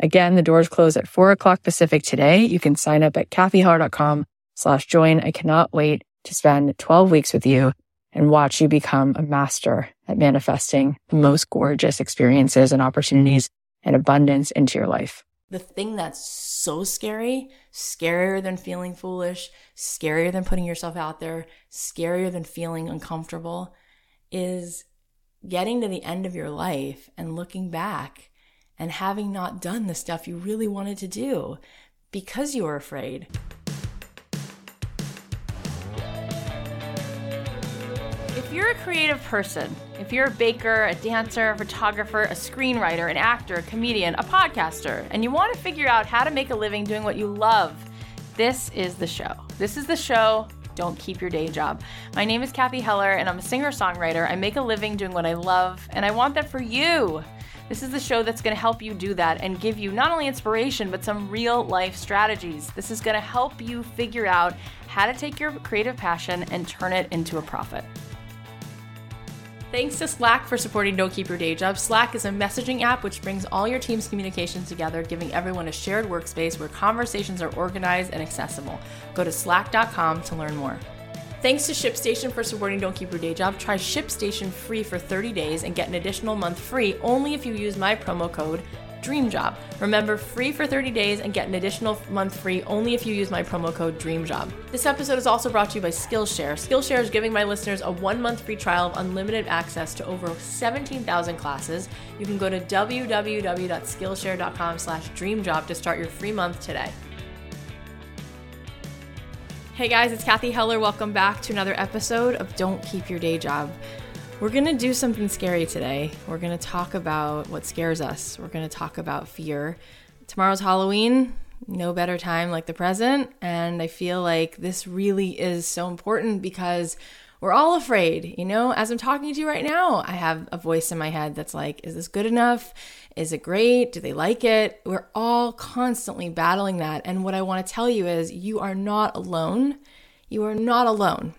Again, the doors close at four o'clock Pacific today. You can sign up at cathyheller.com slash join. I cannot wait to spend 12 weeks with you and watch you become a master at manifesting the most gorgeous experiences and opportunities and abundance into your life. The thing that's so scary, scarier than feeling foolish, scarier than putting yourself out there, scarier than feeling uncomfortable, is getting to the end of your life and looking back and having not done the stuff you really wanted to do because you were afraid. If you're a creative person, if you're a baker, a dancer, a photographer, a screenwriter, an actor, a comedian, a podcaster, and you want to figure out how to make a living doing what you love, this is the show. This is the show. Don't keep your day job. My name is Cathy Heller, and I'm a singer songwriter. I make a living doing what I love, and I want that for you. This is the show that's going to help you do that and give you not only inspiration, but some real life strategies. This is going to help you figure out how to take your creative passion and turn it into a profit. Thanks to Slack for supporting Don't Keep Your Day Job. Slack is a messaging app which brings all your team's communications together, giving everyone a shared workspace where conversations are organized and accessible. Go to slack.com to learn more. Thanks to ShipStation for supporting Don't Keep Your Day Job. Try ShipStation free for 30 days and get an additional month free only if you use my promo code DREAMJOB. Remember, free for 30 days and get an additional month free only if you use my promo code DREAMJOB. This episode is also brought to you by Skillshare. Skillshare is giving my listeners a one month free trial of unlimited access to over 17,000 classes. You can go to www.skillshare.com slash dreamjob to start your free month today. Hey guys, it's Cathy Heller. Welcome back to another episode of Don't Keep Your Day Job. We're going to do something scary today. We're going to talk about what scares us. We're going to talk about fear. Tomorrow's Halloween, no better time like the present. And I feel like this really is so important because we're all afraid. You know, as I'm talking to you right now, I have a voice in my head that's like, is this good enough? Is it great? Do they like it? We're all constantly battling that. And what I want to tell you is you are not alone. You are not alone.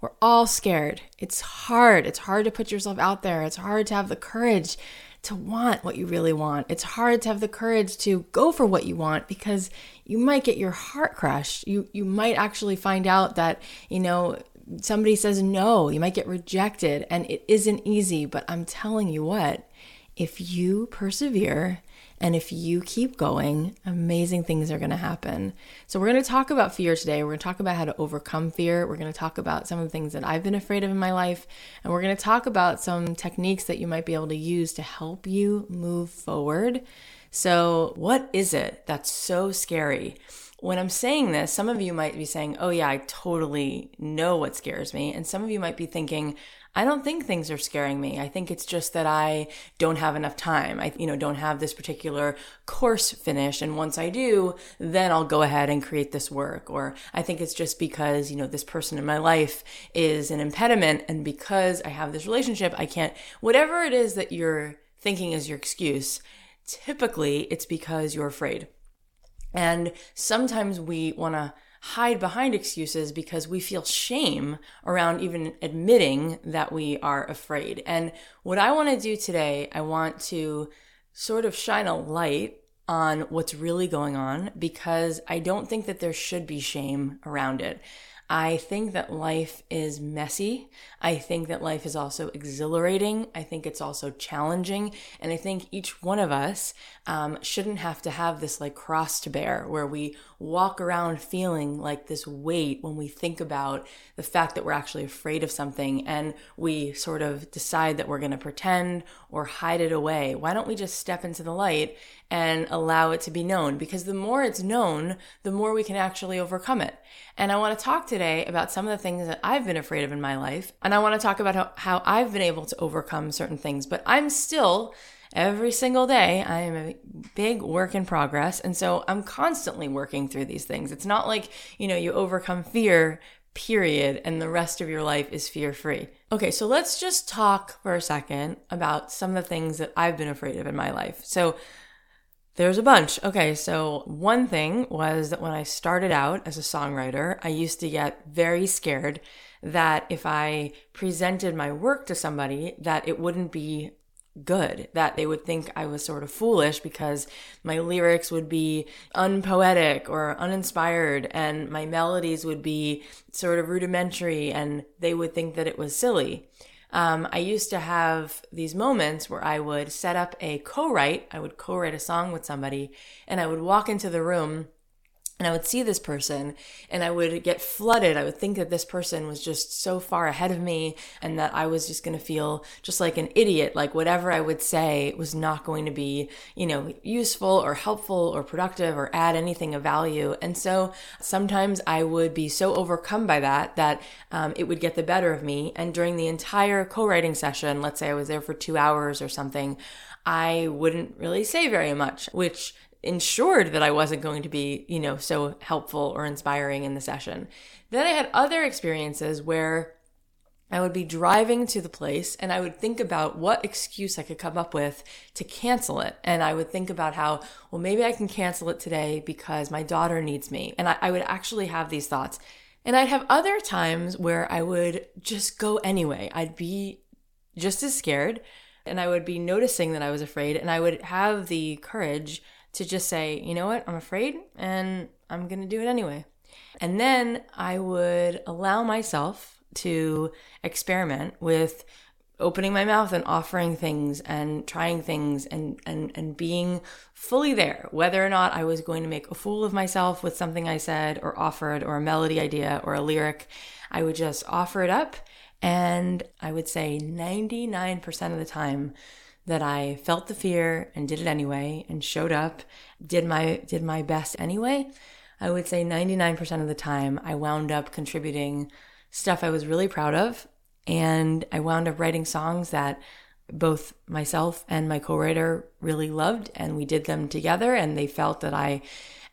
We're all scared. It's hard. It's hard to put yourself out there. It's hard to have the courage to want what you really want. It's hard to have the courage to go for what you want because you might get your heart crushed. You you might actually find out that, you know, somebody says no, you might get rejected and it isn't easy, but I'm telling you what, if you persevere and if you keep going, amazing things are going to happen. So, we're going to talk about fear today. We're going to talk about how to overcome fear. We're going to talk about some of the things that I've been afraid of in my life. And we're going to talk about some techniques that you might be able to use to help you move forward. So, what is it that's so scary? When I'm saying this, some of you might be saying, Oh, yeah, I totally know what scares me. And some of you might be thinking, I don't think things are scaring me. I think it's just that I don't have enough time. I, you know, don't have this particular course finished. And once I do, then I'll go ahead and create this work. Or I think it's just because, you know, this person in my life is an impediment. And because I have this relationship, I can't, whatever it is that you're thinking is your excuse, typically it's because you're afraid. And sometimes we want to hide behind excuses because we feel shame around even admitting that we are afraid. And what I want to do today, I want to sort of shine a light on what's really going on because I don't think that there should be shame around it. I think that life is messy. I think that life is also exhilarating. I think it's also challenging. And I think each one of us um, shouldn't have to have this like cross to bear where we walk around feeling like this weight when we think about the fact that we're actually afraid of something and we sort of decide that we're going to pretend or hide it away. Why don't we just step into the light and allow it to be known? Because the more it's known, the more we can actually overcome it. And I want to talk today about some of the things that I've been afraid of in my life. And I want to talk about how, how I've been able to overcome certain things, but I'm still every single day i am a big work in progress and so i'm constantly working through these things. It's not like you know you overcome fear period and the rest of your life is fear free okay so let's just talk for a second about some of the things that i've been afraid of in my life. So there's a bunch. Okay, so one thing was that when I started out as a songwriter, I used to get very scared that if I presented my work to somebody that it wouldn't be good that they would think I was sort of foolish because my lyrics would be unpoetic or uninspired and my melodies would be sort of rudimentary and they would think that it was silly. Um, I used to have these moments where I would set up a co write, I would co write a song with somebody, and I would walk into the room and I would see this person and I would get flooded. I would think that this person was just so far ahead of me and that I was just going to feel just like an idiot. Like whatever I would say was not going to be, you know, useful or helpful or productive or add anything of value. And so sometimes I would be so overcome by that that um, it would get the better of me. And during the entire co writing session, let's say I was there for two hours or something, I wouldn't really say very much, which ensured that I wasn't going to be, you know, so helpful or inspiring in the session. Then I had other experiences where I would be driving to the place and I would think about what excuse I could come up with to cancel it. And I would think about how, well, maybe I can cancel it today because my daughter needs me. And I, I would actually have these thoughts. And I'd have other times where I would just go anyway. I'd be just as scared and I would be noticing that I was afraid and I would have the courage to just say, you know what, I'm afraid and I'm going to do it anyway. And then I would allow myself to experiment with opening my mouth and offering things and trying things and, and, and being fully there, whether or not I was going to make a fool of myself with something I said or offered or a melody idea or a lyric. I would just offer it up. And I would say 99% of the time, that I felt the fear and did it anyway and showed up, did my did my best anyway. I would say 99% of the time I wound up contributing stuff I was really proud of and I wound up writing songs that both myself and my co-writer really loved and we did them together and they felt that I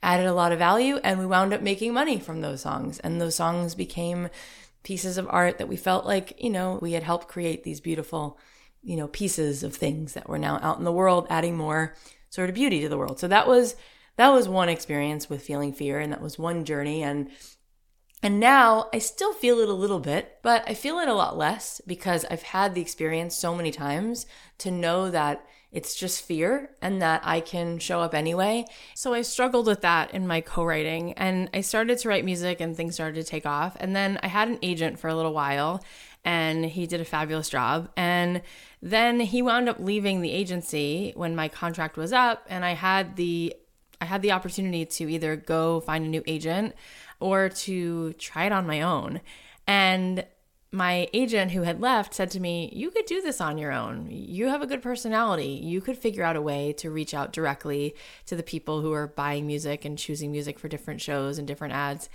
added a lot of value and we wound up making money from those songs and those songs became pieces of art that we felt like, you know, we had helped create these beautiful you know, pieces of things that were now out in the world, adding more sort of beauty to the world. So that was that was one experience with feeling fear and that was one journey and and now I still feel it a little bit, but I feel it a lot less because I've had the experience so many times to know that it's just fear and that I can show up anyway. So I struggled with that in my co writing and I started to write music and things started to take off. And then I had an agent for a little while and he did a fabulous job. And then he wound up leaving the agency when my contract was up, and I had the I had the opportunity to either go find a new agent or to try it on my own. And my agent who had left said to me, You could do this on your own. You have a good personality. You could figure out a way to reach out directly to the people who are buying music and choosing music for different shows and different ads.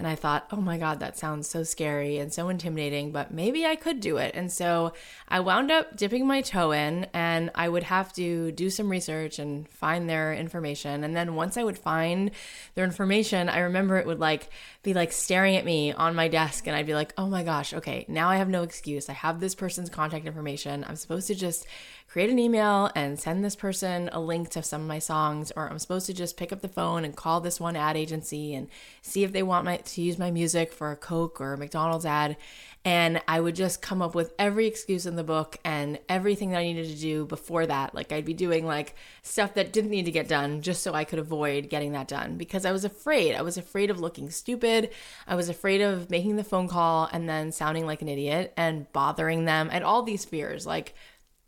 And I thought, oh my God, that sounds so scary and so intimidating, but maybe I could do it. And so I wound up dipping my toe in, and I would have to do some research and find their information. And then once I would find their information, I remember it would like be like staring at me on my desk, and I'd be like, oh my gosh, okay, now I have no excuse. I have this person's contact information. I'm supposed to just create an email and send this person a link to some of my songs, or I'm supposed to just pick up the phone and call this one ad agency and see if they want my to use my music for a Coke or a McDonald's ad. And I would just come up with every excuse in the book and everything that I needed to do before that. Like I'd be doing like stuff that didn't need to get done just so I could avoid getting that done because I was afraid. I was afraid of looking stupid. I was afraid of making the phone call and then sounding like an idiot and bothering them and all these fears. Like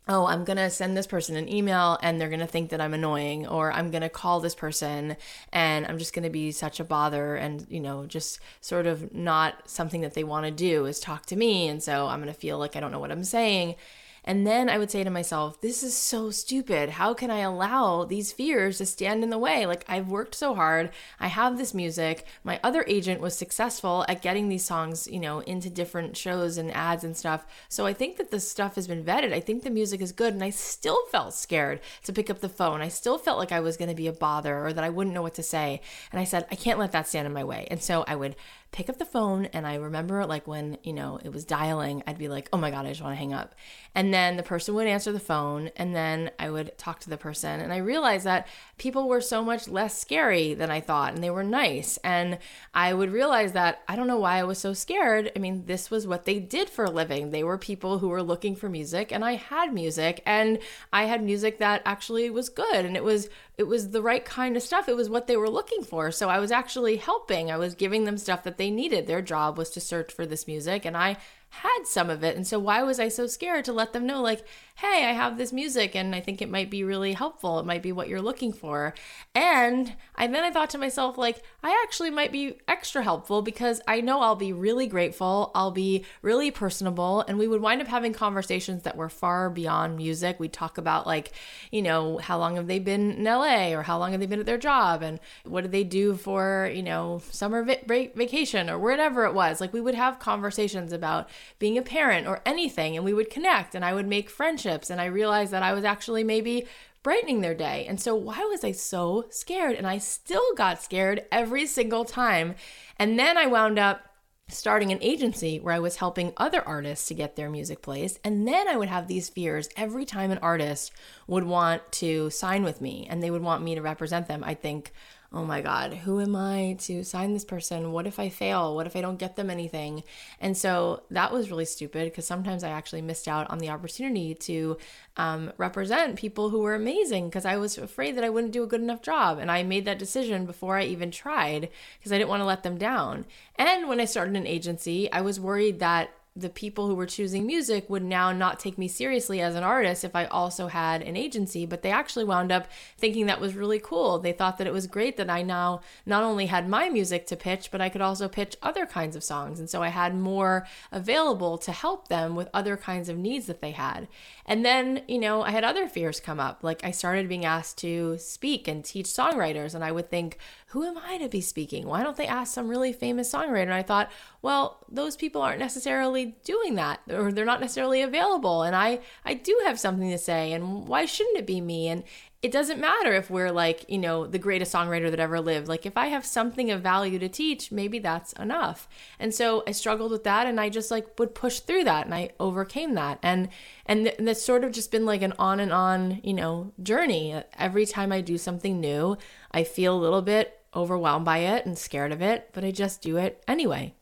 oh, I'm going to send this person an email and they're going to think that I'm annoying, or I'm going to call this person and I'm just going to be such a bother and, you know, just sort of not something that they want to do is talk to me. And so I'm going to feel like I don't know what I'm saying. And then I would say to myself, this is so stupid. How can I allow these fears to stand in the way? Like, I've worked so hard. I have this music. My other agent was successful at getting these songs, you know, into different shows and ads and stuff. So I think that the stuff has been vetted. I think the music is good. And I still felt scared to pick up the phone. I still felt like I was going to be a bother or that I wouldn't know what to say. And I said, I can't let that stand in my way. And so I would pick up the phone and I remember like when, you know, it was dialing, I'd be like, "Oh my god, I just want to hang up." And then the person would answer the phone and then I would talk to the person and I realized that people were so much less scary than I thought and they were nice. And I would realize that I don't know why I was so scared. I mean, this was what they did for a living. They were people who were looking for music and I had music and I had music that actually was good and it was it was the right kind of stuff. It was what they were looking for. So I was actually helping. I was giving them stuff that they needed. Their job was to search for this music, and I had some of it. And so why was I so scared to let them know, like, hey, I have this music and I think it might be really helpful. It might be what you're looking for. And I then I thought to myself, like, I actually might be extra helpful because I know I'll be really grateful. I'll be really personable. And we would wind up having conversations that were far beyond music. We'd talk about, like, you know, how long have they been in LA or how long have they been at their job and what did they do for, you know, summer break vacation or whatever it was. Like, we would have conversations about being a parent or anything and we would connect and I would make friendships and I realized that I was actually maybe brightening their day. And so why was I so scared? And I still got scared every single time. And then I wound up starting an agency where I was helping other artists to get their music placed. And then I would have these fears every time an artist would want to sign with me and they would want me to represent them. I think, oh my God, who am I to sign this person? What if I fail? What if I don't get them anything? And so that was really stupid because sometimes I actually missed out on the opportunity to um, represent people who were amazing because I was afraid that I wouldn't do a good enough job. And I made that decision before I even tried because I didn't want to let them down. And when I started an agency, I was worried that the people who were choosing music would now not take me seriously as an artist if I also had an agency, but they actually wound up thinking that was really cool. They thought that it was great that I now not only had my music to pitch, but I could also pitch other kinds of songs. And so I had more available to help them with other kinds of needs that they had. And then, you know, I had other fears come up. Like I started being asked to speak and teach songwriters, and I would think, who am I to be speaking? Why don't they ask some really famous songwriter? And I thought, well, those people aren't necessarily doing that or they're not necessarily available. And I, I do have something to say. And why shouldn't it be me? And it doesn't matter if we're like, you know, the greatest songwriter that ever lived. Like, if I have something of value to teach, maybe that's enough. And so I struggled with that and I just like would push through that and I overcame that. And, and, th- and that's sort of just been like an on and on, you know, journey. Every time I do something new, I feel a little bit overwhelmed by it and scared of it, but I just do it anyway.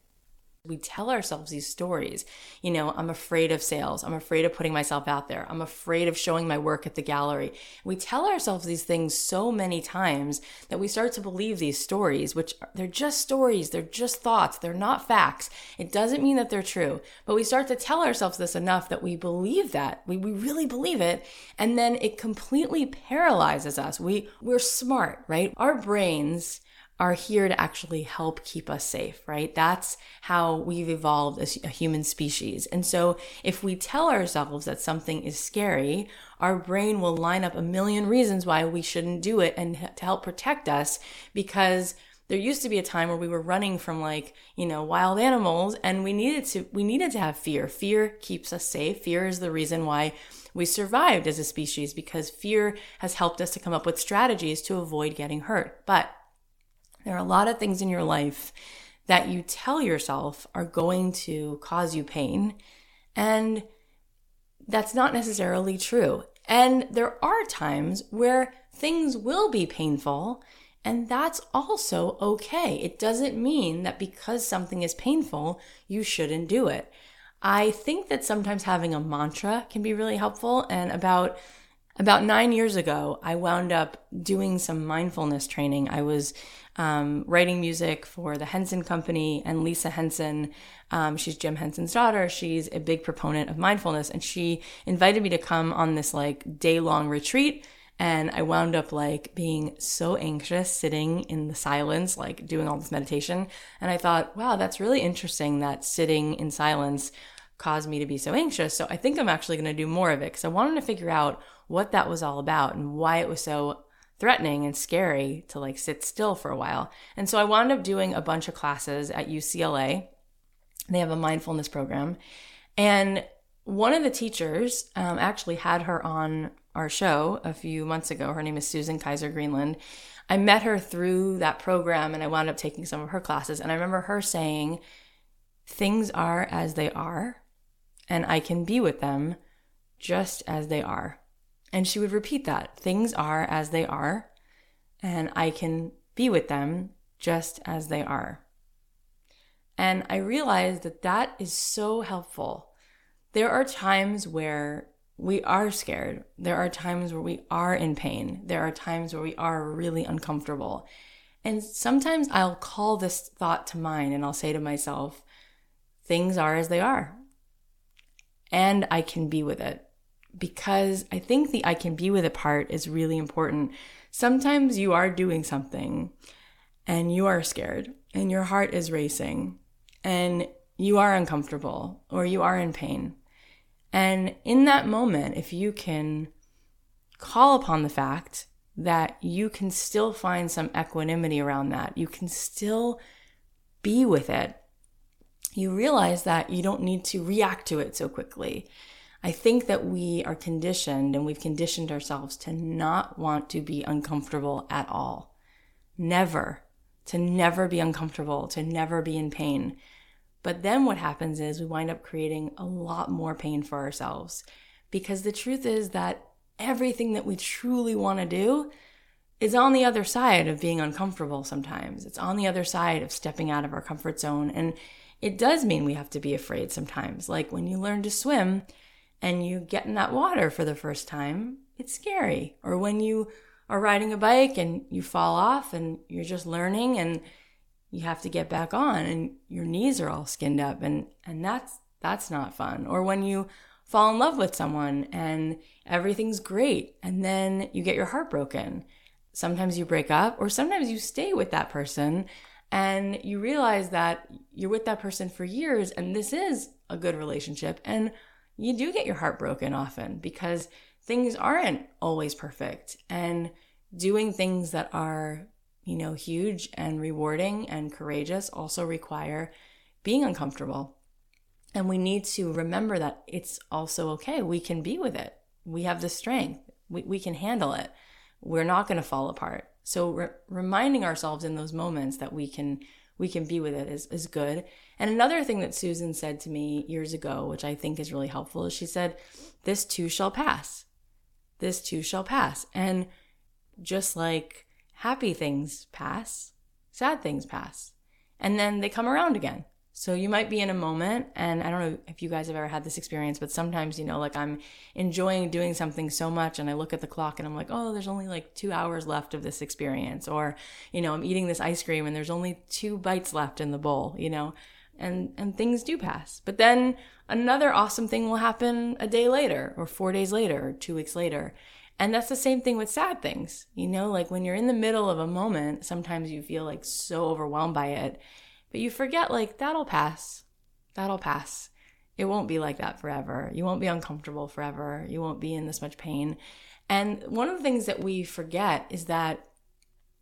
We tell ourselves these stories. You know, I'm afraid of sales. I'm afraid of putting myself out there. I'm afraid of showing my work at the gallery. We tell ourselves these things so many times that we start to believe these stories, which they're just stories. They're just thoughts. They're not facts. It doesn't mean that they're true, but we start to tell ourselves this enough that we believe that. We, we really believe it. And then it completely paralyzes us. We, we're smart, right? Our brains are here to actually help keep us safe, right? That's how we've evolved as a human species. And so if we tell ourselves that something is scary, our brain will line up a million reasons why we shouldn't do it and to help protect us because there used to be a time where we were running from like, you know, wild animals and we needed to, we needed to have fear. Fear keeps us safe. Fear is the reason why we survived as a species because fear has helped us to come up with strategies to avoid getting hurt. But there are a lot of things in your life that you tell yourself are going to cause you pain. And that's not necessarily true. And there are times where things will be painful, and that's also okay. It doesn't mean that because something is painful, you shouldn't do it. I think that sometimes having a mantra can be really helpful. And about about nine years ago, I wound up doing some mindfulness training. I was um, writing music for the Henson Company, and Lisa Henson, um, she's Jim Henson's daughter. She's a big proponent of mindfulness, and she invited me to come on this like day long retreat. And I wound up like being so anxious sitting in the silence, like doing all this meditation. And I thought, wow, that's really interesting that sitting in silence caused me to be so anxious. So I think I'm actually going to do more of it because I wanted to figure out what that was all about and why it was so threatening and scary to like sit still for a while. And so I wound up doing a bunch of classes at UCLA. They have a mindfulness program. And one of the teachers um, actually had her on our show a few months ago. Her name is Susan Kaiser Greenland. I met her through that program and I wound up taking some of her classes. And I remember her saying, Things are as they are, and I can be with them just as they are. And she would repeat that things are as they are, and I can be with them just as they are. And I realized that that is so helpful. There are times where we are scared. There are times where we are in pain. There are times where we are really uncomfortable. And sometimes I'll call this thought to mind and I'll say to myself, things are as they are. And I can be with it because I think the I can be with it part is really important. Sometimes you are doing something and you are scared and your heart is racing and you are uncomfortable or you are in pain. And in that moment, if you can call upon the fact that you can still find some equanimity around that, you can still be with it, you realize that you don't need to react to it so quickly. I think that we are conditioned and we've conditioned ourselves to not want to be uncomfortable at all. Never. To never be uncomfortable, to never be in pain. But then what happens is we wind up creating a lot more pain for ourselves because the truth is that everything that we truly want to do is on the other side of being uncomfortable sometimes. It's on the other side of stepping out of our comfort zone. And it does mean we have to be afraid sometimes. Like when you learn to swim, and you get in that water for the first time, it's scary. Or when you are riding a bike and you fall off and you're just learning and you have to get back on and your knees are all skinned up and and that's that's not fun. Or when you fall in love with someone and everything's great and then you get your heart broken. Sometimes you break up or sometimes you stay with that person and you realize that you're with that person for years and this is a good relationship and you do get your heart broken often because things aren't always perfect. And doing things that are, you know, huge and rewarding and courageous also require being uncomfortable. And we need to remember that it's also okay. We can be with it. We have the strength. We, we can handle it. We're not going to fall apart. So re- reminding ourselves in those moments that we can we can be with it is, is good. And another thing that Susan said to me years ago, which I think is really helpful, is she said, This too shall pass. This too shall pass. And just like happy things pass, sad things pass. And then they come around again. So you might be in a moment, and I don't know if you guys have ever had this experience, but sometimes, you know, like I'm enjoying doing something so much, and I look at the clock and I'm like, oh, there's only like two hours left of this experience. Or, you know, I'm eating this ice cream and there's only two bites left in the bowl, you know, and, and things do pass. But then another awesome thing will happen a day later, or four days later, or two weeks later. And that's the same thing with sad things. You know, like when you're in the middle of a moment, sometimes you feel like so overwhelmed by it but you forget, like, that'll pass. That'll pass. It won't be like that forever. You won't be uncomfortable forever. You won't be in this much pain. And one of the things that we forget is that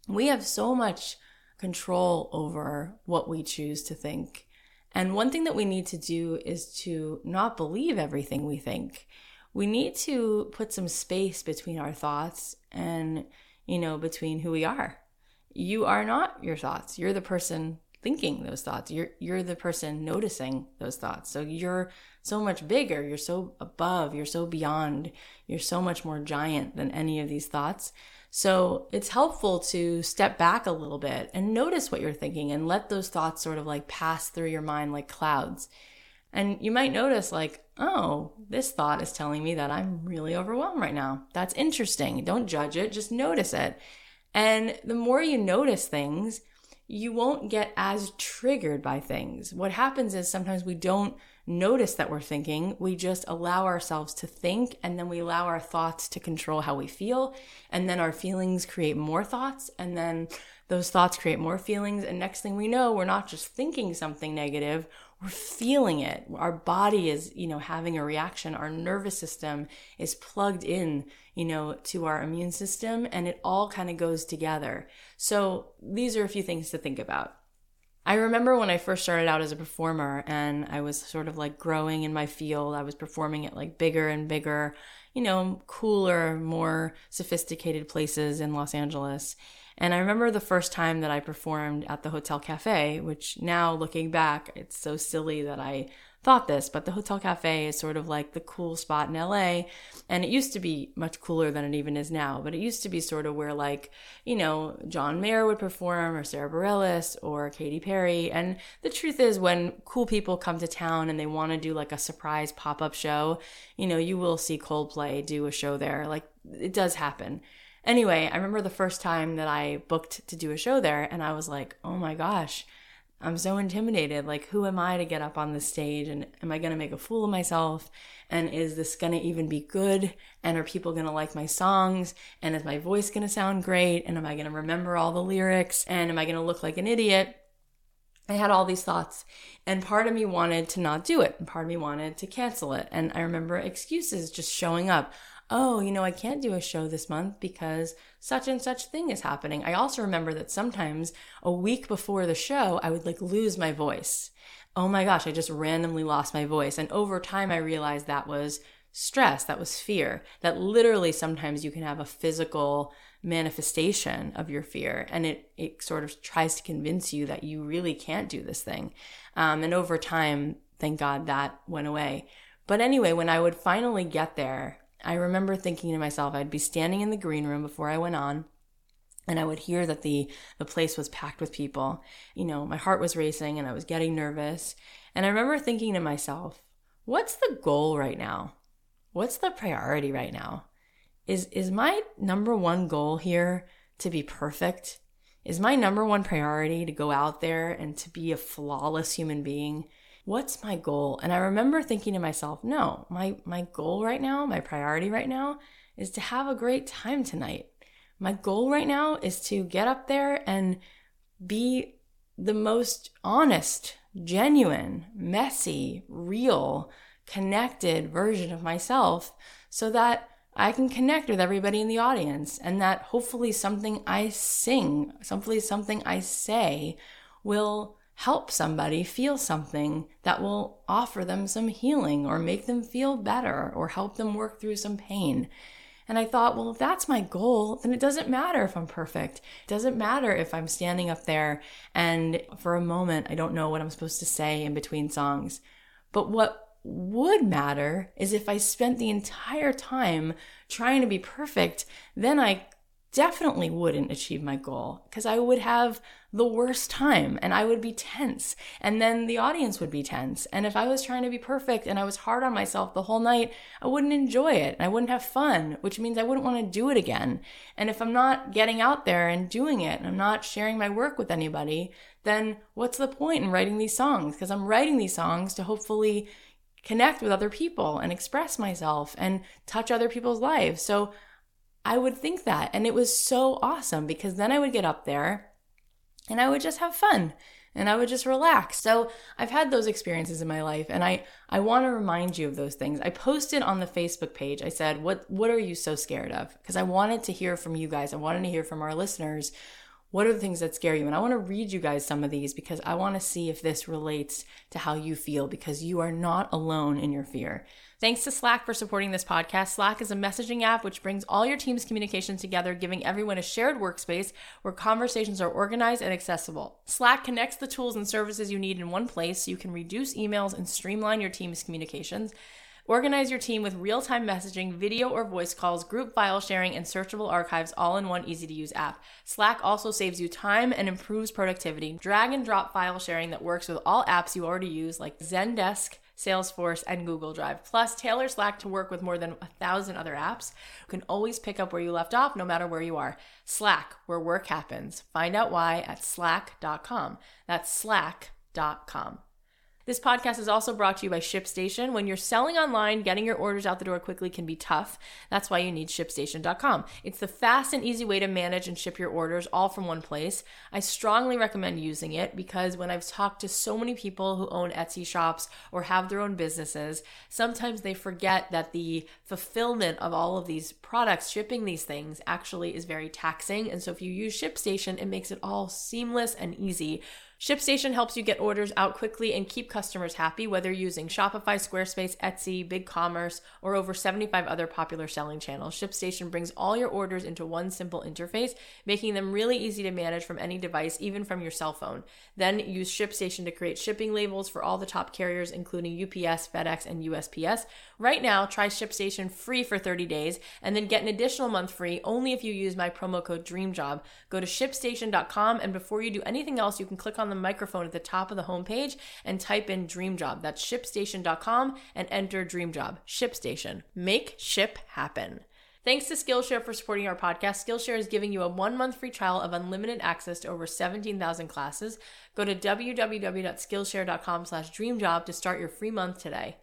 we have so much control over what we choose to think. And one thing that we need to do is to not believe everything we think. We need to put some space between our thoughts and, you know, between who we are. You are not your thoughts. You're the person thinking those thoughts. You're you're the person noticing those thoughts. So you're so much bigger, you're so above, you're so beyond, you're so much more giant than any of these thoughts. So it's helpful to step back a little bit and notice what you're thinking and let those thoughts sort of like pass through your mind like clouds. And you might notice, like, oh, this thought is telling me that I'm really overwhelmed right now. That's interesting. Don't judge it, just notice it. And the more you notice things, you won't get as triggered by things. What happens is sometimes we don't notice that we're thinking. We just allow ourselves to think and then we allow our thoughts to control how we feel. And then our feelings create more thoughts. And then those thoughts create more feelings. And next thing we know, we're not just thinking something negative, we're feeling it. Our body is, you know, having a reaction. Our nervous system is plugged in, you know, to our immune system and it all kind of goes together. So these are a few things to think about. I remember when I first started out as a performer and I was sort of like growing in my field. I was performing at like bigger and bigger, you know, cooler, more sophisticated places in Los Angeles. And I remember the first time that I performed at the Hotel Cafe, which now looking back, it's so silly that I thought this, but the Hotel Cafe is sort of like the cool spot in LA. And it used to be much cooler than it even is now, but it used to be sort of where like, you know, John Mayer would perform or Sara Bareilles or Katy Perry. And the truth is when cool people come to town and they want to do like a surprise pop-up show, you know, you will see Coldplay do a show there. Like it does happen. Anyway, I remember the first time that I booked to do a show there, and I was like, oh my gosh, I'm so intimidated. Like, who am I to get up on the stage? And am I going to make a fool of myself? And is this going to even be good? And are people going to like my songs? And is my voice going to sound great? And am I going to remember all the lyrics? And am I going to look like an idiot? I had all these thoughts, and part of me wanted to not do it, and part of me wanted to cancel it. And I remember excuses just showing up oh, you know, I can't do a show this month because such and such thing is happening. I also remember that sometimes a week before the show, I would like lose my voice. Oh my gosh, I just randomly lost my voice. And over time, I realized that was stress, that was fear, that literally sometimes you can have a physical manifestation of your fear and it, it sort of tries to convince you that you really can't do this thing. Um, and over time, thank God that went away. But anyway, when I would finally get there, I remember thinking to myself, I'd be standing in the green room before I went on, and I would hear that the the place was packed with people. You know, my heart was racing and I was getting nervous. And I remember thinking to myself, what's the goal right now? What's the priority right now? Is is my number one goal here to be perfect? Is my number one priority to go out there and to be a flawless human being? What's my goal? And I remember thinking to myself, no, my, my goal right now, my priority right now is to have a great time tonight. My goal right now is to get up there and be the most honest, genuine, messy, real, connected version of myself so that I can connect with everybody in the audience and that hopefully something I sing, hopefully something I say will help somebody feel something that will offer them some healing or make them feel better or help them work through some pain. And I thought, well, if that's my goal, then it doesn't matter if I'm perfect. It doesn't matter if I'm standing up there and for a moment I don't know what I'm supposed to say in between songs. But what would matter is if I spent the entire time trying to be perfect, then I definitely wouldn't achieve my goal because I would have the worst time and I would be tense and then the audience would be tense. And if I was trying to be perfect and I was hard on myself the whole night, I wouldn't enjoy it and I wouldn't have fun, which means I wouldn't want to do it again. And if I'm not getting out there and doing it and I'm not sharing my work with anybody, then what's the point in writing these songs? Because I'm writing these songs to hopefully connect with other people and express myself and touch other people's lives. So I would think that. And it was so awesome because then I would get up there and I would just have fun and I would just relax. So I've had those experiences in my life and I I want to remind you of those things. I posted on the Facebook page. I said, "What what are you so scared of?" because I wanted to hear from you guys. I wanted to hear from our listeners. What are the things that scare you? And I want to read you guys some of these because I want to see if this relates to how you feel because you are not alone in your fear. Thanks to Slack for supporting this podcast. Slack is a messaging app which brings all your team's communications together, giving everyone a shared workspace where conversations are organized and accessible. Slack connects the tools and services you need in one place so you can reduce emails and streamline your team's communications. Organize your team with real time messaging, video or voice calls, group file sharing, and searchable archives all in one easy to use app. Slack also saves you time and improves productivity. Drag and drop file sharing that works with all apps you already use, like Zendesk. Salesforce, and Google Drive. Plus, tailor Slack to work with more than a thousand other apps. You can always pick up where you left off, no matter where you are. Slack, where work happens. Find out why at slack.com. That's slack.com. This podcast is also brought to you by ShipStation. When you're selling online, getting your orders out the door quickly can be tough. That's why you need ShipStation.com. It's the fast and easy way to manage and ship your orders all from one place. I strongly recommend using it because when I've talked to so many people who own Etsy shops or have their own businesses, sometimes they forget that the fulfillment of all of these products, shipping these things, actually is very taxing. And so if you use ShipStation, it makes it all seamless and easy ShipStation helps you get orders out quickly and keep customers happy, whether using Shopify, Squarespace, Etsy, BigCommerce, or over 75 other popular selling channels. ShipStation brings all your orders into one simple interface, making them really easy to manage from any device, even from your cell phone. Then use ShipStation to create shipping labels for all the top carriers, including UPS, FedEx, and USPS. Right now, try ShipStation free for 30 days and then get an additional month free only if you use my promo code DREAMJOB. Go to shipstation.com and before you do anything else, you can click on the microphone at the top of the homepage and type in Dream Job. That's shipstation.com and enter Dream Job. ShipStation. Make ship happen. Thanks to Skillshare for supporting our podcast. Skillshare is giving you a one month free trial of unlimited access to over 17,000 classes. Go to www.skillshare.com slash dreamjob to start your free month today.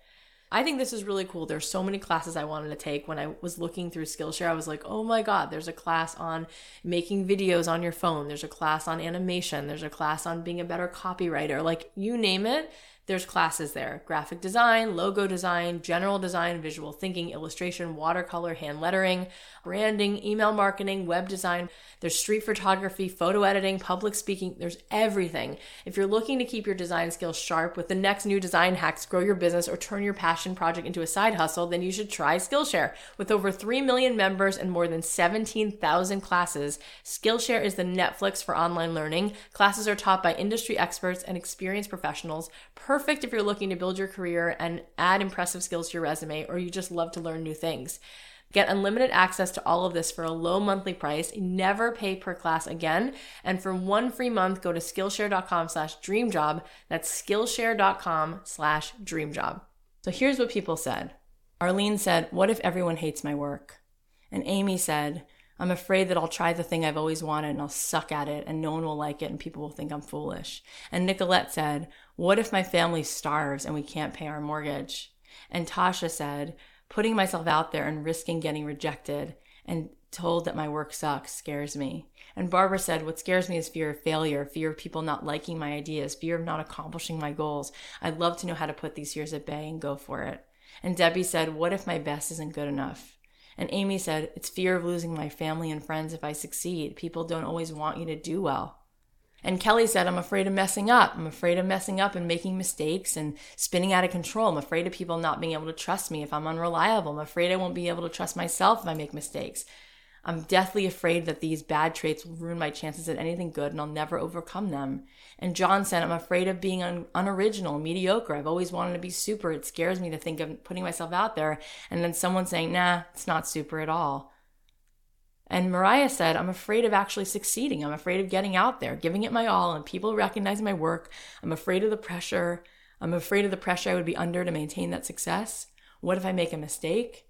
I think this is really cool. There's so many classes I wanted to take. When I was looking through Skillshare, I was like, oh my God, there's a class on making videos on your phone. There's a class on animation. There's a class on being a better copywriter. Like you name it, there's classes there graphic design, logo design, general design, visual thinking, illustration, watercolor, hand lettering, branding, email marketing, web design. There's street photography, photo editing, public speaking. There's everything. If you're looking to keep your design skills sharp with the next new design hacks, grow your business, or turn your passion project into a side hustle, then you should try Skillshare. With over 3 million members and more than 17,000 classes, Skillshare is the Netflix for online learning. Classes are taught by industry experts and experienced professionals. Perfect if you're looking to build your career and add impressive skills to your resume, or you just love to learn new things. Get unlimited access to all of this for a low monthly price. Never pay per class again. And for one free month, go to Skillshare.com slash dreamjob. That's Skillshare.com slash dreamjob. So here's what people said. Arlene said, What if everyone hates my work? And Amy said, I'm afraid that I'll try the thing I've always wanted and I'll suck at it and no one will like it and people will think I'm foolish. And Nicolette said, What if my family starves and we can't pay our mortgage? And Tasha said, Putting myself out there and risking getting rejected and told that my work sucks scares me. And Barbara said, What scares me is fear of failure, fear of people not liking my ideas, fear of not accomplishing my goals. I'd love to know how to put these fears at bay and go for it. And Debbie said, What if my best isn't good enough? And Amy said, It's fear of losing my family and friends if I succeed. People don't always want you to do well. And Kelly said, I'm afraid of messing up. I'm afraid of messing up and making mistakes and spinning out of control. I'm afraid of people not being able to trust me if I'm unreliable. I'm afraid I won't be able to trust myself if I make mistakes. I'm deathly afraid that these bad traits will ruin my chances at anything good and I'll never overcome them. And John said, I'm afraid of being un- unoriginal, mediocre. I've always wanted to be super. It scares me to think of putting myself out there and then someone saying, nah, it's not super at all. And Mariah said, I'm afraid of actually succeeding. I'm afraid of getting out there, giving it my all, and people recognizing my work. I'm afraid of the pressure. I'm afraid of the pressure I would be under to maintain that success. What if I make a mistake?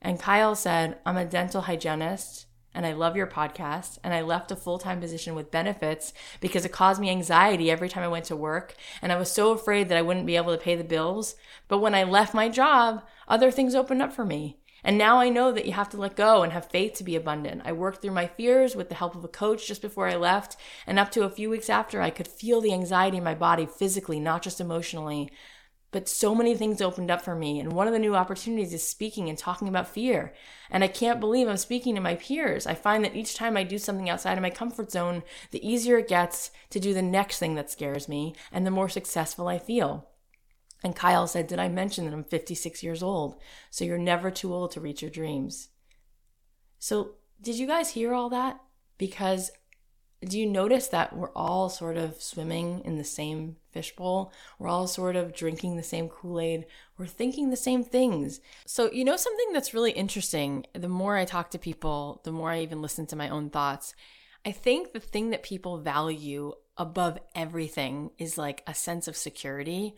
And Kyle said, I'm a dental hygienist and I love your podcast. And I left a full time position with benefits because it caused me anxiety every time I went to work. And I was so afraid that I wouldn't be able to pay the bills. But when I left my job, other things opened up for me. And now I know that you have to let go and have faith to be abundant. I worked through my fears with the help of a coach just before I left. And up to a few weeks after, I could feel the anxiety in my body physically, not just emotionally. But so many things opened up for me. And one of the new opportunities is speaking and talking about fear. And I can't believe I'm speaking to my peers. I find that each time I do something outside of my comfort zone, the easier it gets to do the next thing that scares me and the more successful I feel. And Kyle said, Did I mention that I'm 56 years old? So you're never too old to reach your dreams. So, did you guys hear all that? Because do you notice that we're all sort of swimming in the same fishbowl? We're all sort of drinking the same Kool Aid. We're thinking the same things. So, you know, something that's really interesting the more I talk to people, the more I even listen to my own thoughts. I think the thing that people value above everything is like a sense of security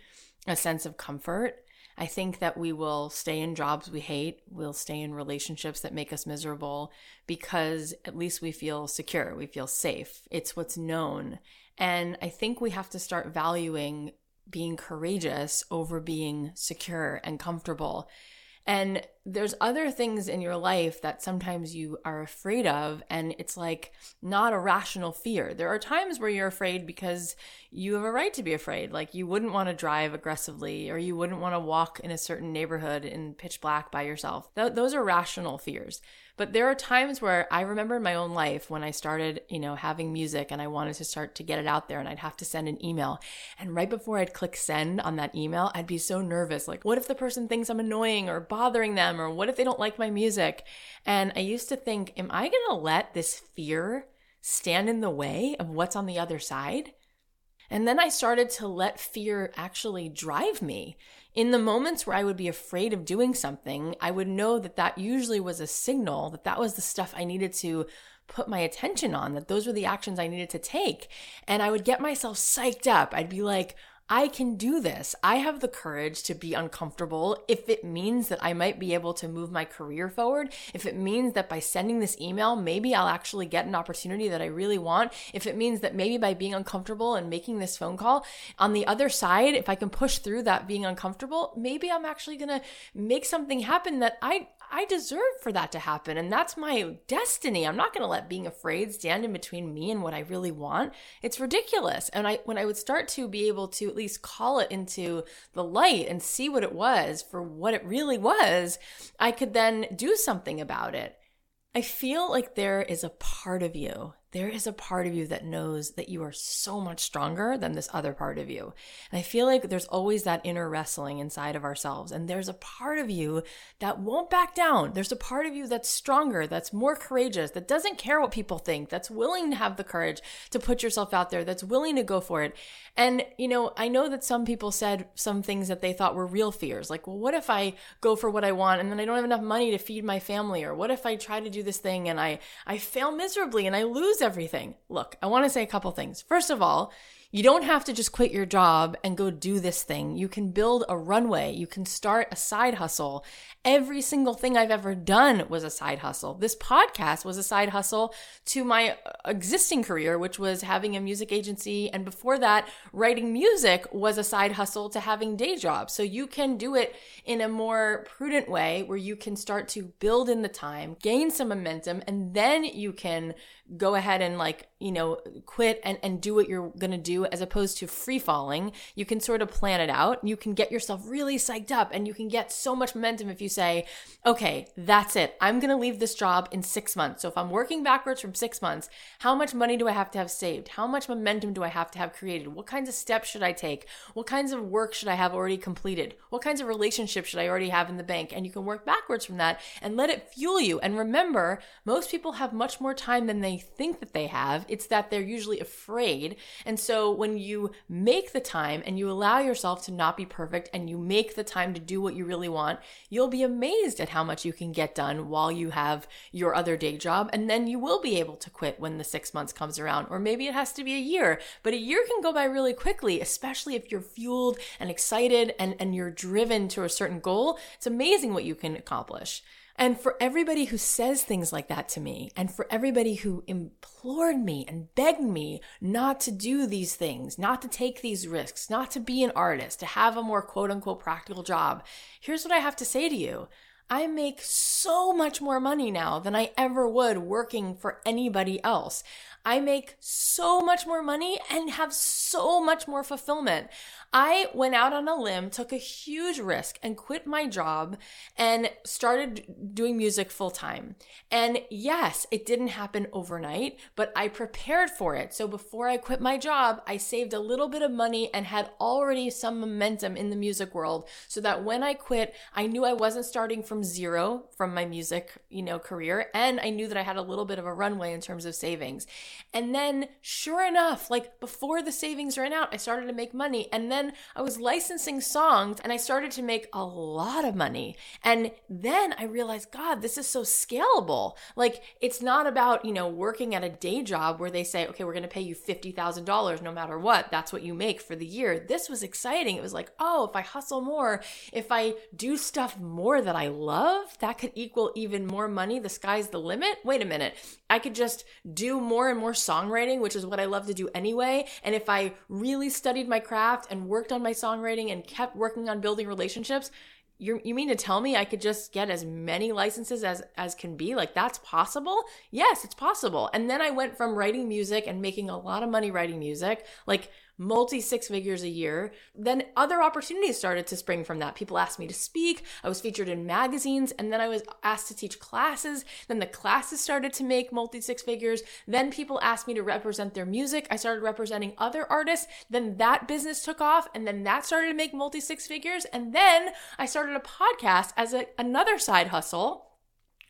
a sense of comfort. I think that we will stay in jobs we hate, we'll stay in relationships that make us miserable because at least we feel secure, we feel safe. It's what's known. And I think we have to start valuing being courageous over being secure and comfortable. And there's other things in your life that sometimes you are afraid of, and it's like not a rational fear. There are times where you're afraid because you have a right to be afraid. Like you wouldn't want to drive aggressively, or you wouldn't want to walk in a certain neighborhood in pitch black by yourself. Th- those are rational fears. But there are times where I remember in my own life when I started, you know, having music and I wanted to start to get it out there and I'd have to send an email. And right before I'd click send on that email, I'd be so nervous. Like, what if the person thinks I'm annoying or bothering them? Or what if they don't like my music? And I used to think, am I going to let this fear stand in the way of what's on the other side? And then I started to let fear actually drive me. In the moments where I would be afraid of doing something, I would know that that usually was a signal that that was the stuff I needed to put my attention on, that those were the actions I needed to take. And I would get myself psyched up. I'd be like, I can do this. I have the courage to be uncomfortable if it means that I might be able to move my career forward. If it means that by sending this email, maybe I'll actually get an opportunity that I really want. If it means that maybe by being uncomfortable and making this phone call, on the other side, if I can push through that being uncomfortable, maybe I'm actually going to make something happen that I I deserve for that to happen. And that's my destiny. I'm not going to let being afraid stand in between me and what I really want. It's ridiculous. And I, when I would start to be able to at least call it into the light and see what it was for what it really was, I could then do something about it. I feel like there is a part of you there is a part of you that knows that you are so much stronger than this other part of you. And I feel like there's always that inner wrestling inside of ourselves. And there's a part of you that won't back down. There's a part of you that's stronger, that's more courageous, that doesn't care what people think, that's willing to have the courage to put yourself out there, that's willing to go for it. And, you know, I know that some people said some things that they thought were real fears. Like, well, what if I go for what I want and then I don't have enough money to feed my family? Or what if I try to do this thing and I, I fail miserably and I lose everything. Look, I want to say a couple things. First of all, you don't have to just quit your job and go do this thing. You can build a runway. You can start a side hustle. Every single thing I've ever done was a side hustle. This podcast was a side hustle to my uh, existing career, which was having a music agency. And before that, writing music was a side hustle to having day jobs. So you can do it in a more prudent way where you can start to build in the time, gain some momentum, and then you can go ahead and like, you know, quit and, and do what you're to do as opposed to free falling. You can sort of plan it out. You can get yourself really psyched up and you can get so much momentum if you say, okay, that's it. I'm to leave this job in six months. So if I'm working backwards from six months, how much money do I have to have saved? How much momentum do I have to have created? What kinds of steps should I take? What kinds of work should I have already completed? What kinds of relationships should I already have in the bank? And you can work backwards from that and let it fuel you. And remember, most people have much more time than they think that they have. It's that they're usually afraid. And so when you make the time and you allow yourself to not be perfect and you make the time to do what you really want, you'll be amazed at how much you can get done while you have your other day job. And then you will be able to quit when the six months comes around. Or maybe it has to be a year, but a year can go by really quickly, especially if you're fueled and excited and, and you're driven to a certain goal. It's amazing what you can accomplish. And for everybody who says things like that to me, and for everybody who implored me and begged me not to do these things, not to take these risks, not to be an artist, to have a more quote unquote practical job, here's what I have to say to you. I make so much more money now than I ever would working for anybody else. I make so much more money and have so much more fulfillment. I went out on a limb, took a huge risk, and quit my job and started doing music full time. And yes, it didn't happen overnight, but I prepared for it. So before I quit my job, I saved a little bit of money and had already some momentum in the music world so that when I quit, I knew I wasn't starting from zero from my music, you know, career. And I knew that I had a little bit of a runway in terms of savings. And then, sure enough, like before the savings ran out, I started to make money. And then then I was licensing songs and I started to make a lot of money. And then I realized, God, this is so scalable. Like, it's not about, you know, working at a day job where they say, okay, we're going to pay you $50,000 no matter what. That's what you make for the year. This was exciting. It was like, oh, if I hustle more, if I do stuff more that I love, that could equal even more money. The sky's the limit. Wait a minute. I could just do more and more songwriting, which is what I love to do anyway. And if I really studied my craft and worked on my songwriting and kept working on building relationships, you you mean to tell me I could just get as many licenses as as can be? Like that's possible? Yes, it's possible. And then I went from writing music and making a lot of money writing music, like multi six figures a year. Then other opportunities started to spring from that. People asked me to speak. I was featured in magazines and then I was asked to teach classes. Then the classes started to make multi six figures. Then people asked me to represent their music. I started representing other artists. Then that business took off and then that started to make multi six figures. And then I started a podcast as a, another side hustle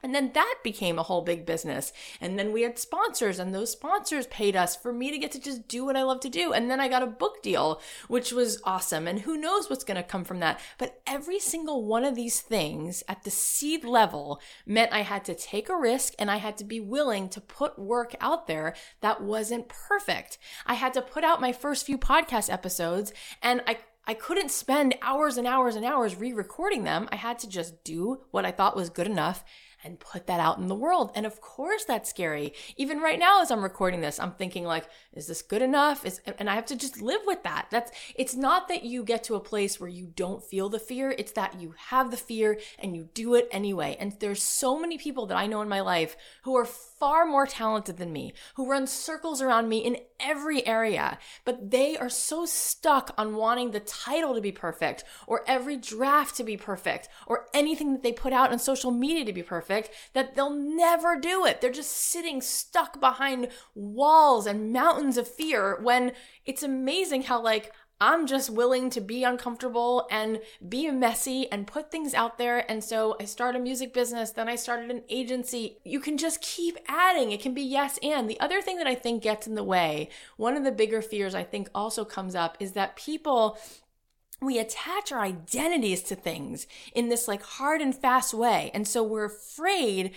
and then that became a whole big business. And then we had sponsors, and those sponsors paid us for me to get to just do what I love to do. And then I got a book deal, which was awesome. And who knows what's going to come from that. But every single one of these things at the seed level meant I had to take a risk and I had to be willing to put work out there that wasn't perfect. I had to put out my first few podcast episodes, and I I couldn't spend hours and hours and hours re recording them. I had to just do what I thought was good enough and put that out in the world. And of course that's scary. Even right now as I'm recording this, I'm thinking like, is this good enough? Is and I have to just live with that. That's it's not that you get to a place where you don't feel the fear, it's that you have the fear and you do it anyway. And there's so many people that I know in my life who are far more talented than me, who run circles around me in every area, but they are so stuck on wanting the title to be perfect or every draft to be perfect or anything that they put out on social media to be perfect that they'll never do it. They're just sitting stuck behind walls and mountains of fear when it's amazing how like I'm just willing to be uncomfortable and be messy and put things out there. And so I started a music business, then I started an agency. You can just keep adding. It can be yes and. The other thing that I think gets in the way, one of the bigger fears I think also comes up is that people we attach our identities to things in this like hard and fast way. And so we're afraid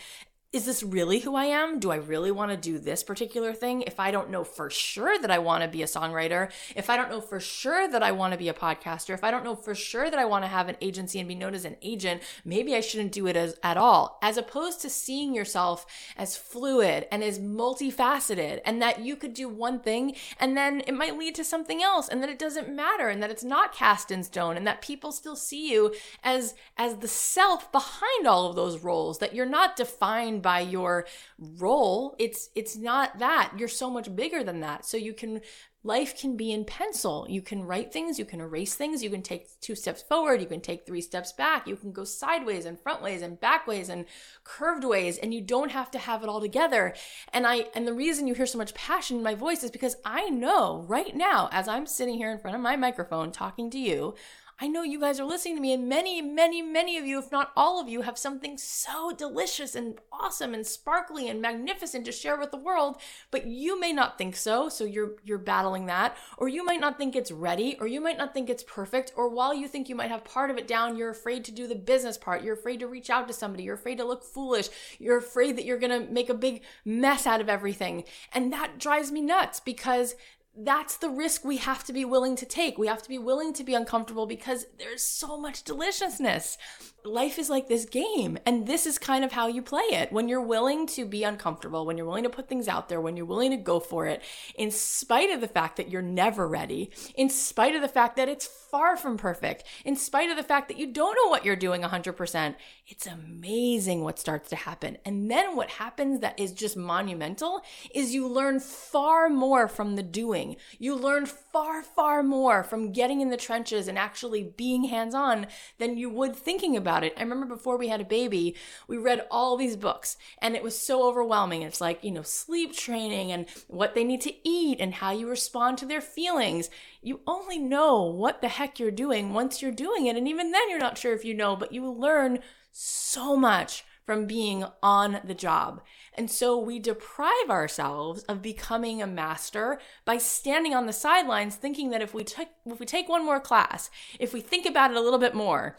is this really who I am? Do I really want to do this particular thing? If I don't know for sure that I want to be a songwriter, if I don't know for sure that I want to be a podcaster, if I don't know for sure that I want to have an agency and be known as an agent, maybe I shouldn't do it as, at all. As opposed to seeing yourself as fluid and as multifaceted and that you could do one thing and then it might lead to something else and that it doesn't matter and that it's not cast in stone and that people still see you as, as the self behind all of those roles, that you're not defined by your role. It's it's not that. You're so much bigger than that. So you can life can be in pencil. You can write things, you can erase things, you can take two steps forward, you can take three steps back, you can go sideways and front ways and back ways and curved ways and you don't have to have it all together. And I and the reason you hear so much passion in my voice is because I know right now as I'm sitting here in front of my microphone talking to you, I know you guys are listening to me, and many, many, many of you, if not all of you, have something so delicious and awesome and sparkly and magnificent to share with the world, but you may not think so, so you're you're battling that, or you might not think it's ready, or you might not think it's perfect, or while you think you might have part of it down, you're afraid to do the business part, you're afraid to reach out to somebody, you're afraid to look foolish, you're afraid that you're gonna make a big mess out of everything. And that drives me nuts because that's the risk we have to be willing to take. We have to be willing to be uncomfortable because there's so much deliciousness. Life is like this game and this is kind of how you play it. When you're willing to be uncomfortable when you're willing to put things out there when you're willing to go for it in spite of the fact that you're never ready in spite of the fact that it's far from perfect in spite of the fact that you don't know what you're doing 100% it's amazing what starts to happen. And then what happens that is just monumental is you learn far more from the doing you learn far far more from getting in the trenches and actually being hands on than you would thinking about it. I remember before we had a baby, we read all these books and it was so overwhelming. It's like, you know, sleep training and what they need to eat and how you respond to their feelings. You only know what the heck you're doing once you're doing it. And even then, you're not sure if you know, but you learn so much from being on the job. And so we deprive ourselves of becoming a master by standing on the sidelines thinking that if we take if we take one more class, if we think about it a little bit more,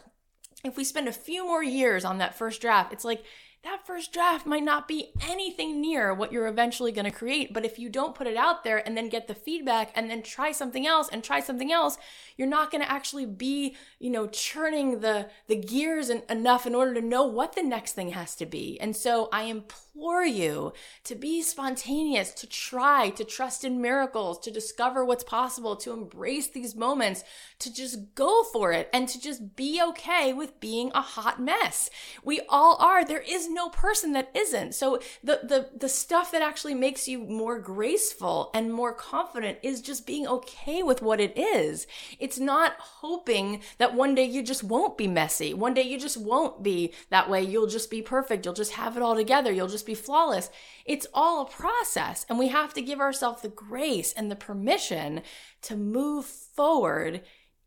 if we spend a few more years on that first draft, it's like that first draft might not be anything near what you're eventually going to create. But if you don't put it out there and then get the feedback and then try something else and try something else, you're not going to actually be, you know, churning the, the gears en- enough in order to know what the next thing has to be. And so I implore you to be spontaneous, to try, to trust in miracles, to discover what's possible, to embrace these moments, to just go for it and to just be okay with being a hot mess. We all are. There is no person that isn't. So the, the, the stuff that actually makes you more graceful and more confident is just being okay with what it is. It's not hoping that one day you just won't be messy. One day you just won't be that way. You'll just be perfect. You'll just have it all together. You'll just be flawless. It's all a process and we have to give ourselves the grace and the permission to move forward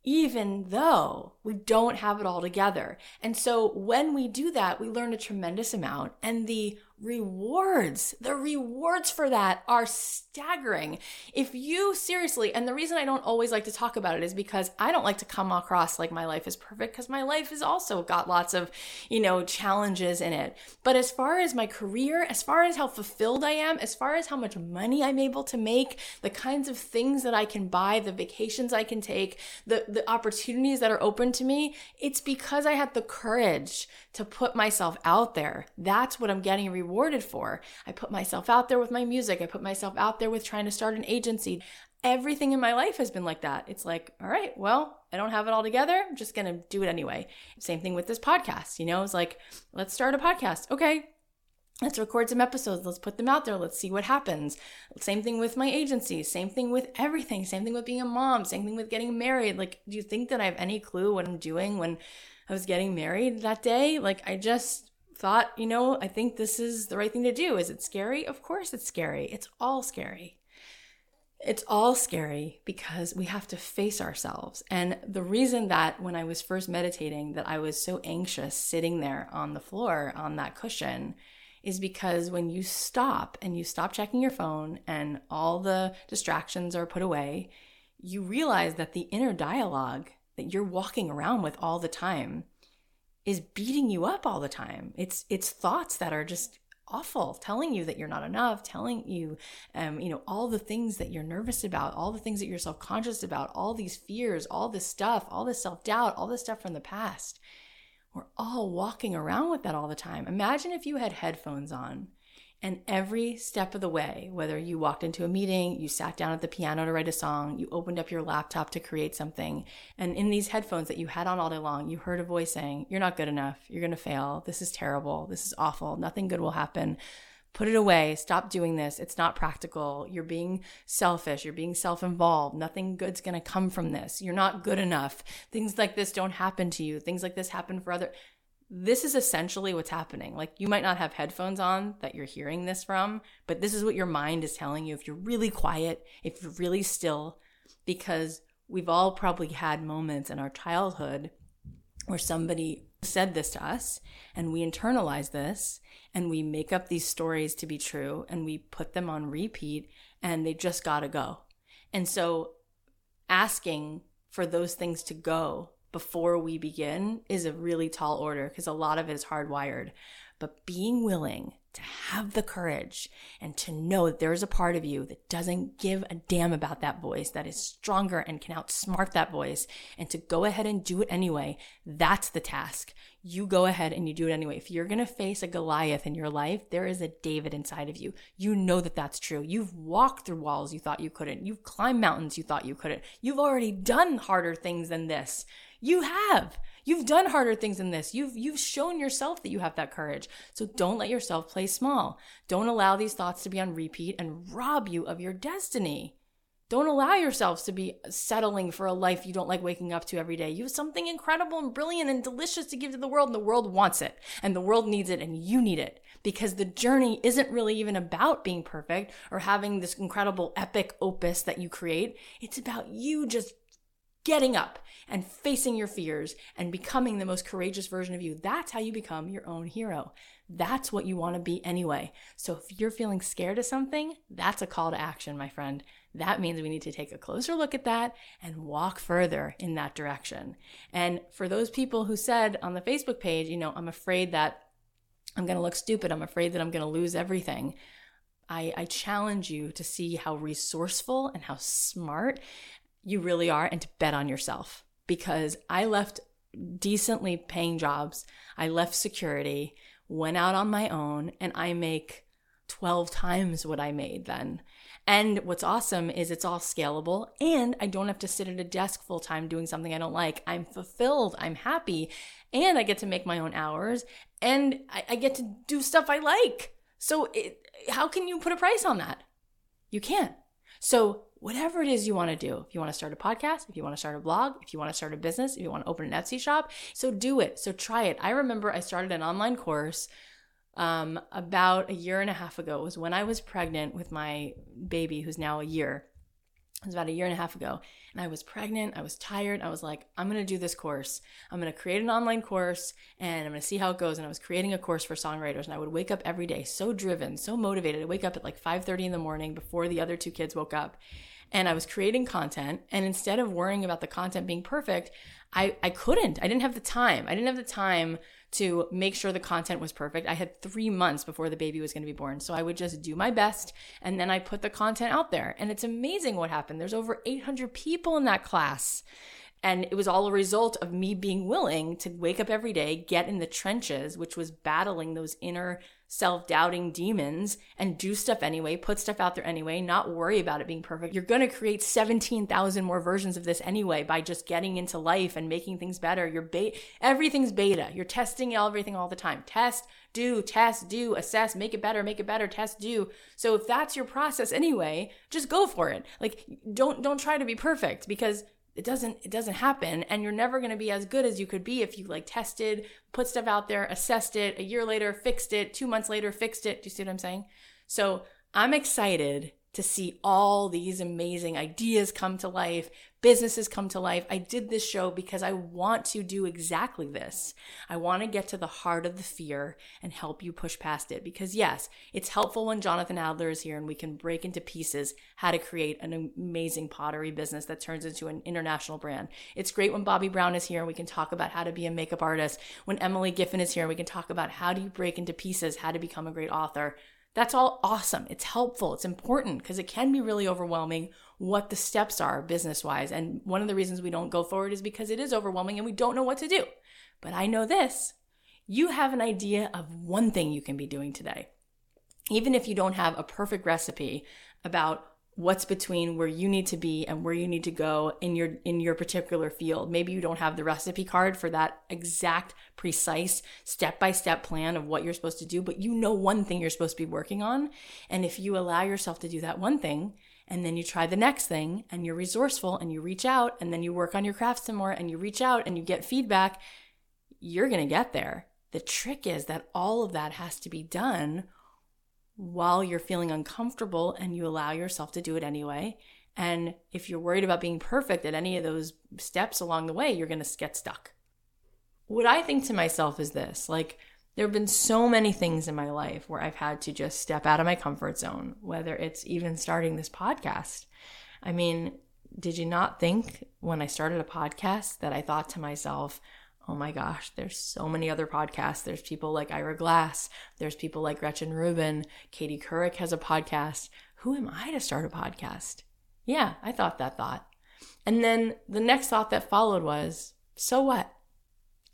even though we don't have it all together. And so when we do that, we learn a tremendous amount and the rewards, the rewards for that are staggering. If you seriously, and the reason I don't always like to talk about it is because I don't like to come across like my life is perfect because my life has also got lots of, you know, challenges in it. But as far as my career, as far as how fulfilled I am, as far as how much money I'm able to make, the kinds of things that I can buy, the vacations I can take, the, the opportunities that are open to me, it's because I had the courage to put myself out there. That's what I'm getting rewarded for. I put myself out there with my music. I put myself out there with trying to start an agency. Everything in my life has been like that. It's like, all right, well, I don't have it all together. I'm just going to do it anyway. Same thing with this podcast. You know, it's like, let's start a podcast. Okay, let's record some episodes let's put them out there let's see what happens same thing with my agency same thing with everything same thing with being a mom same thing with getting married like do you think that i have any clue what i'm doing when I was getting married that day. Like I just thought, you know, I think this is the right thing to do. Is it scary? Of course it's scary. It's all scary. It's all scary because we have to face ourselves. And the reason that when I was first meditating that I was so anxious sitting there on the floor on that cushion is because when you stop and you stop checking your phone and all the distractions are put away, you realize that the inner dialogue that you're walking around with all the time is beating you up all the time. It's it's thoughts that are just awful, telling you that you're not enough, telling you, um, you know, all the things that you're nervous about, all the things that you're self conscious about, all these fears, all this stuff, all this self doubt, all this stuff from the past. We're all walking around with that all the time. Imagine if you had headphones on and every step of the way, whether you walked into a meeting, you sat down at the piano to write a song, you opened up your laptop to create something, and in these headphones that you had on all day long, you heard a voice saying, You're not good enough. You're going to fail. This is terrible. This is awful. Nothing good will happen. Put it away. Stop doing this. It's not practical. You're being selfish. You're being self involved. Nothing good's going to come from this. You're not good enough. Things like this don't happen to you. Things like this happen for other this is essentially what's happening. Like you might not have headphones on that you're hearing this from, but this is what your mind is telling you if you're really quiet, if you're really still, because we've all probably had moments in our childhood where somebody said this to us and we internalize this and we make up these stories to be true and we put them on repeat and they just got to go. And so asking for those things to go before we begin is a really tall order because a lot of it is hardwired. But being willing to have the courage and to know that there is a part of you that doesn't give a damn about that voice, that is stronger and can outsmart that voice, and to go ahead and do it anyway, that's the task. You go ahead and you do it anyway. If you're to face a Goliath in your life, there is a David inside of you. You know that that's true. You've walked through walls you thought you couldn't. You've climbed mountains you thought you couldn't. You've already done harder things than this. You have. You've done harder things than this. You've you've shown yourself that you have that courage. So don't let yourself play small. Don't allow these thoughts to be on repeat and rob you of your destiny. Don't allow yourselves to be settling for a life you don't like waking up to every day. You have something incredible and brilliant and delicious to give to the world, and the world wants it, and the world needs it, and you need it. Because the journey isn't really even about being perfect or having this incredible epic opus that you create. It's about you just getting up and facing your fears and becoming the most courageous version of you. That's how you become your own hero. That's what you want to be anyway. So if you're feeling scared of something, that's a call to action, my friend. That means we need to take a closer look at that and walk further in that direction. And for those people who said on the Facebook page, you know, I'm afraid that I'm going to look stupid. I'm afraid that I'm going to lose everything. I, I challenge you to see how resourceful and how smart you really are and to bet on yourself because I left decently paying jobs. I left security, went out on my own, and I make 12 times what I made then. And what's awesome is it's all scalable and I don't have to sit at a desk full time doing something I don't like. I'm fulfilled, I'm happy, and I get to make my own hours and I, I get to do stuff I like. So, it, how can you put a price on that? You can't. So, whatever it is you want to do, if you want to start a podcast, if you want to start a blog, if you want to start a business, if you want to open an Etsy shop, so do it. So, try it. I remember I started an online course um, about a year and a half ago. It was when I was pregnant with my baby, who's now a year. It was about a year and a half ago. And I was pregnant. I was tired. I was like, I'm going to do this course. I'm going to create an online course and I'm going to see how it goes. And I was creating a course for songwriters. And I would wake up every day so driven, so motivated. I'd wake up at like 5.30 in the morning before the other two kids woke up. And I was creating content. And instead of worrying about the content being perfect, I, I couldn't. I didn't have the time. I didn't have the time to make sure the content was perfect. I had three months before the baby was going to be born. So I would just do my best and then I put the content out there. And it's amazing what happened. There's over 800 people in that class. And it was all a result of me being willing to wake up every day, get in the trenches, which was battling those inner self doubting demons and do stuff anyway, put stuff out there anyway, not worry about it being perfect. You're going to create 17,000 more versions of this anyway by just getting into life and making things better. You're beta, everything's beta. You're testing everything all the time. Test, do, test, do, assess, make it better, make it better, test, do. So if that's your process anyway, just go for it. Like don't don't try to be perfect because it doesn't it doesn't happen. And you're never going to be as good as you could be if you like tested put stuff out there assessed it a year later fixed it two months later fixed it. Do you see what i'm saying? So i'm excited to see all these amazing ideas come to life, businesses come to life. I did this show because I want to do exactly this. I want to get to the heart of the fear and help you push past it. Because, yes, it's helpful when Jonathan Adler is here and we can break into pieces how to create an amazing pottery business that turns into an international brand. It's great when Bobbi Brown is here and we can talk about how to be a makeup artist. When Emily Giffin is here, we can talk about how do you break into pieces, how to become a great author. That's all awesome. It's helpful. It's important because it can be really overwhelming what the steps are business wise. And one of the reasons we don't go forward is because it is overwhelming and we don't know what to do. But I know this you have an idea of one thing you can be doing today. Even if you don't have a perfect recipe about what's between where you need to be and where you need to go in your in your particular field maybe you don't have the recipe card for that exact precise step-by-step plan of what you're supposed to do but you know one thing you're supposed to be working on and if you allow yourself to do that one thing and then you try the next thing and you're resourceful and you reach out and then you work on your craft some more and you reach out and you get feedback you're going to get there the trick is that all of that has to be done while you're feeling uncomfortable and you allow yourself to do it anyway. And if you're worried about being perfect at any of those steps along the way, you're going to get stuck. What I think to myself is this like, there have been so many things in my life where I've had to just step out of my comfort zone, whether it's even starting this podcast. I mean, did you not think when I started a podcast that I thought to myself, oh my gosh, there's so many other podcasts. There's people like Ira Glass. There's people like Gretchen Rubin. Katie Couric has a podcast. Who am I to start a podcast? Yeah, I thought that thought. And then the next thought that followed was, so what?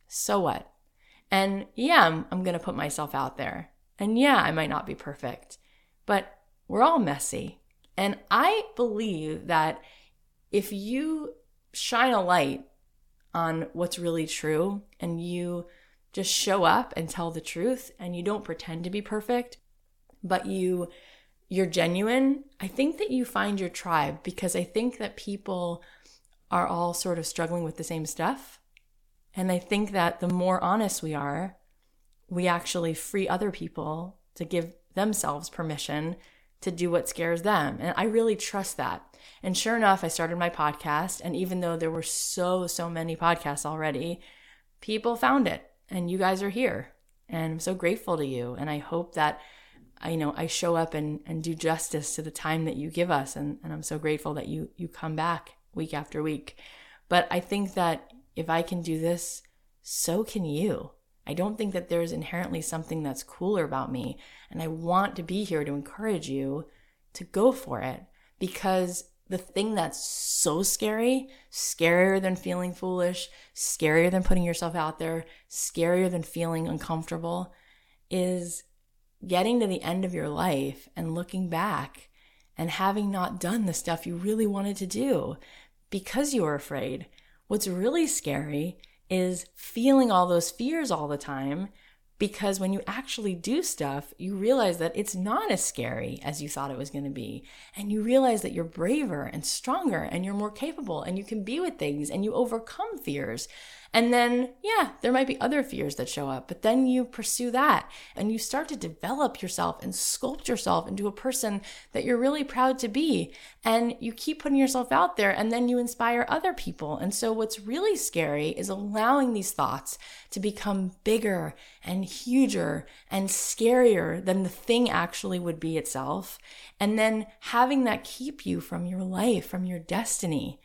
So what? And yeah, I'm, I'm going to put myself out there. And yeah, I might not be perfect, but we're all messy. And I believe that if you shine a light on what's really true and you just show up and tell the truth and you don't pretend to be perfect, but you you're genuine, I think that you find your tribe because I think that people are all sort of struggling with the same stuff. And I think that the more honest we are, we actually free other people to give themselves permission to do what scares them. And I really trust that. And sure enough, I started my podcast. And even though there were so, so many podcasts already, people found it. And you guys are here. And I'm so grateful to you. And I hope that I you know I show up and, and do justice to the time that you give us. And, and I'm so grateful that you you come back week after week. But I think that if I can do this, so can you. I don't think that there's inherently something that's cooler about me. And I want to be here to encourage you to go for it because the thing that's so scary, scarier than feeling foolish, scarier than putting yourself out there, scarier than feeling uncomfortable, is getting to the end of your life and looking back and having not done the stuff you really wanted to do because you were afraid. What's really scary is feeling all those fears all the time because when you actually do stuff, you realize that it's not as scary as you thought it was going to be. And you realize that you're braver and stronger and you're more capable and you can be with things and you overcome fears. And then, yeah, there might be other fears that show up, but then you pursue that and you start to develop yourself and sculpt yourself into a person that you're really proud to be. And you keep putting yourself out there and then you inspire other people. And so what's really scary is allowing these thoughts to become bigger and huger and scarier than the thing actually would be itself. And then having that keep you from your life, from your destiny.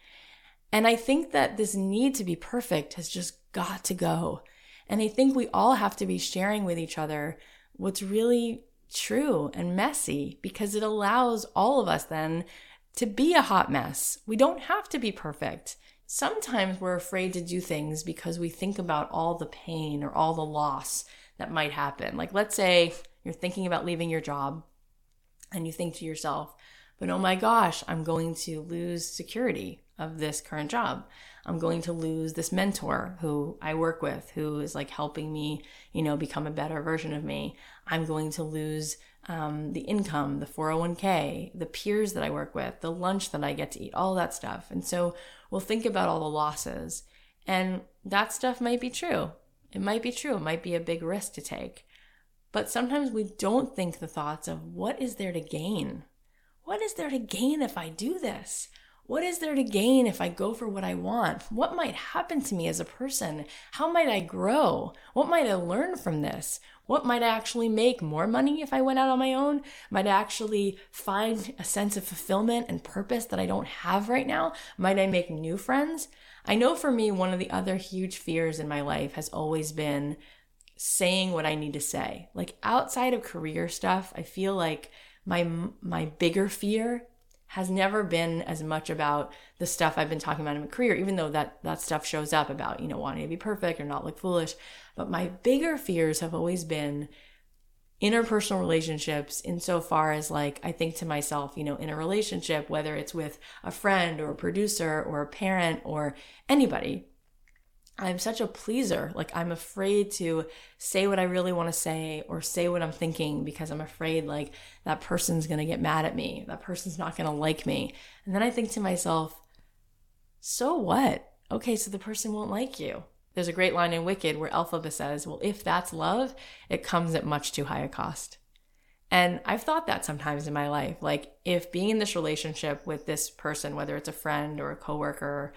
And I think that this need to be perfect has just got to go. And I think we all have to be sharing with each other what's really true and messy because it allows all of us then to be a hot mess. We don't have to be perfect. Sometimes we're afraid to do things because we think about all the pain or all the loss that might happen. Like, let's say you're thinking about leaving your job and you think to yourself, but oh my gosh, I'm going to lose security of this current job. I'm going to lose this mentor who I work with, who is like helping me, you know, become a better version of me. I'm going to lose um, the income, the 401k, the peers that I work with, the lunch that I get to eat, all that stuff. And so we'll think about all the losses. And that stuff might be true. It might be true. It might be a big risk to take. But sometimes we don't think the thoughts of what is there to gain? What is there to gain if I do this? What is there to gain if I go for what I want? What might happen to me as a person? How might I grow? What might I learn from this? What might I actually make more money if I went out on my own? Might I actually find a sense of fulfillment and purpose that I don't have right now? Might I make new friends? I know for me, one of the other huge fears in my life has always been saying what I need to say. Like outside of career stuff, I feel like my my bigger fear has never been as much about the stuff I've been talking about in my career, even though that, that stuff shows up about, you know, wanting to be perfect or not look foolish. But my bigger fears have always been interpersonal relationships insofar as like I think to myself, you know, in a relationship, whether it's with a friend or a producer or a parent or anybody, I'm such a pleaser. Like I'm afraid to say what I really want to say or say what I'm thinking because I'm afraid like that person's going to get mad at me. That person's not going to like me. And then I think to myself, so what? Okay, so the person won't like you. There's a great line in Wicked where Elphaba says, well, if that's love, it comes at much too high a cost. And I've thought that sometimes in my life. Like if being in this relationship with this person, whether it's a friend or a coworker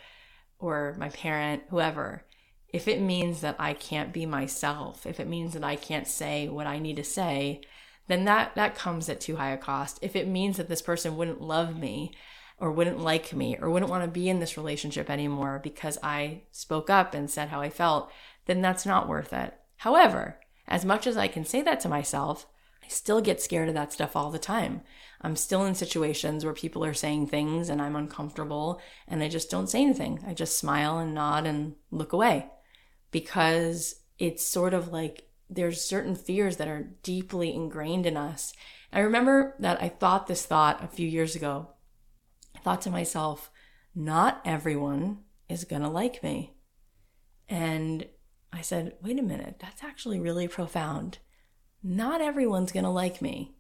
or my parent, whoever, if it means that I can't be myself, if it means that I can't say what I need to say, then that that comes at too high a cost. If it means that this person wouldn't love me or wouldn't like me or wouldn't want to be in this relationship anymore because I spoke up and said how I felt, then that's not worth it. However, as much as I can say that to myself, I still get scared of that stuff all the time. I'm still in situations where people are saying things and I'm uncomfortable and I just don't say anything. I just smile and nod and look away because it's sort of like there's certain fears that are deeply ingrained in us. I remember that I thought this thought a few years ago. I thought to myself, not everyone is going to like me. And I said, wait a minute, that's actually really profound. Not everyone's going to like me,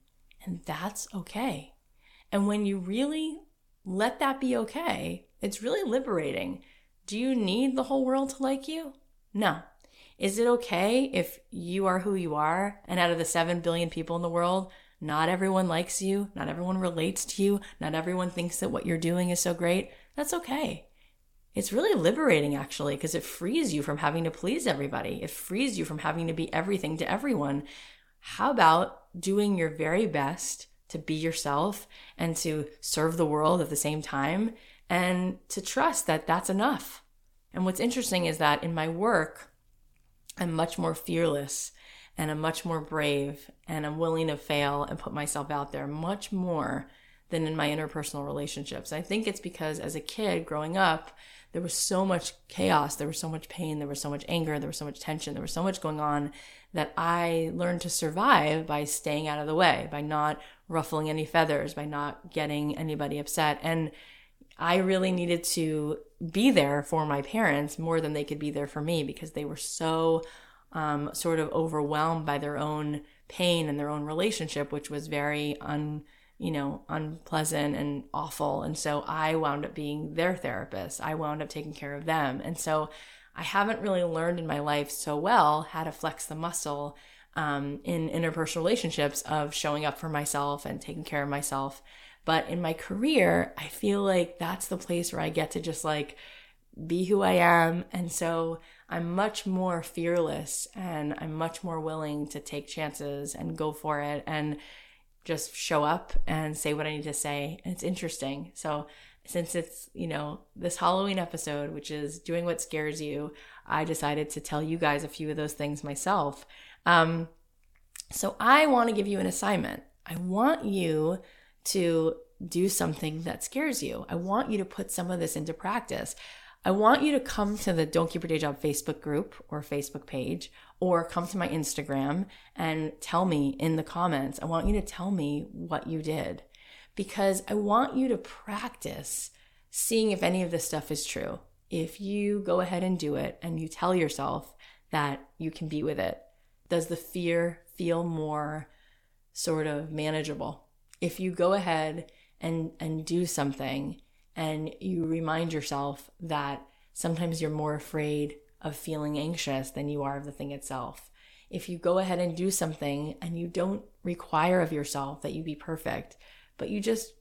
and that's okay. And when you really let that be okay, it's really liberating. Do you need the whole world to like you? No. Is it okay if you are who you are and out of the 7 billion people in the world, Not everyone likes you. Not everyone relates to you. Not everyone thinks that what you're doing is so great. That's okay. It's really liberating actually because it frees you from having to please everybody. It frees you from having to be everything to everyone. How about doing your very best to be yourself and to serve the world at the same time and to trust that that's enough? And what's interesting is that in my work, I'm much more fearless and I'm much more brave and I'm willing to fail and put myself out there much more than in my interpersonal relationships. I think it's because as a kid growing up, there was so much chaos, there was so much pain, there was so much anger, there was so much tension, there was so much going on that I learned to survive by staying out of the way, by not ruffling any feathers, by not getting anybody upset. And I really needed to be there for my parents more than they could be there for me because they were so um, sort of overwhelmed by their own pain and their own relationship, which was very un, you know, unpleasant and awful. And so I wound up being their therapist. I wound up taking care of them. And so I haven't really learned in my life so well how to flex the muscle um, in interpersonal relationships of showing up for myself and taking care of myself. But in my career, I feel like that's the place where I get to just like be who I am. And so I'm much more fearless and I'm much more willing to take chances and go for it and just show up and say what I need to say. And it's interesting. So, since it's, you know, this Halloween episode, which is doing what scares you, I decided to tell you guys a few of those things myself. Um, so, I want to give you an assignment. I want you to do something that scares you. I want you to put some of this into practice. I want you to come to the Don't Keep Your Day Job Facebook group or Facebook page, or come to my Instagram and tell me in the comments. I want you to tell me what you did because I want you to practice seeing if any of this stuff is true. If you go ahead and do it and you tell yourself that you can be with it, does the fear feel more sort of manageable? If you go ahead and, and do something and you remind yourself that sometimes you're more afraid of feeling anxious than you are of the thing itself. If you go ahead and do something and you don't require of yourself that you be perfect, but you just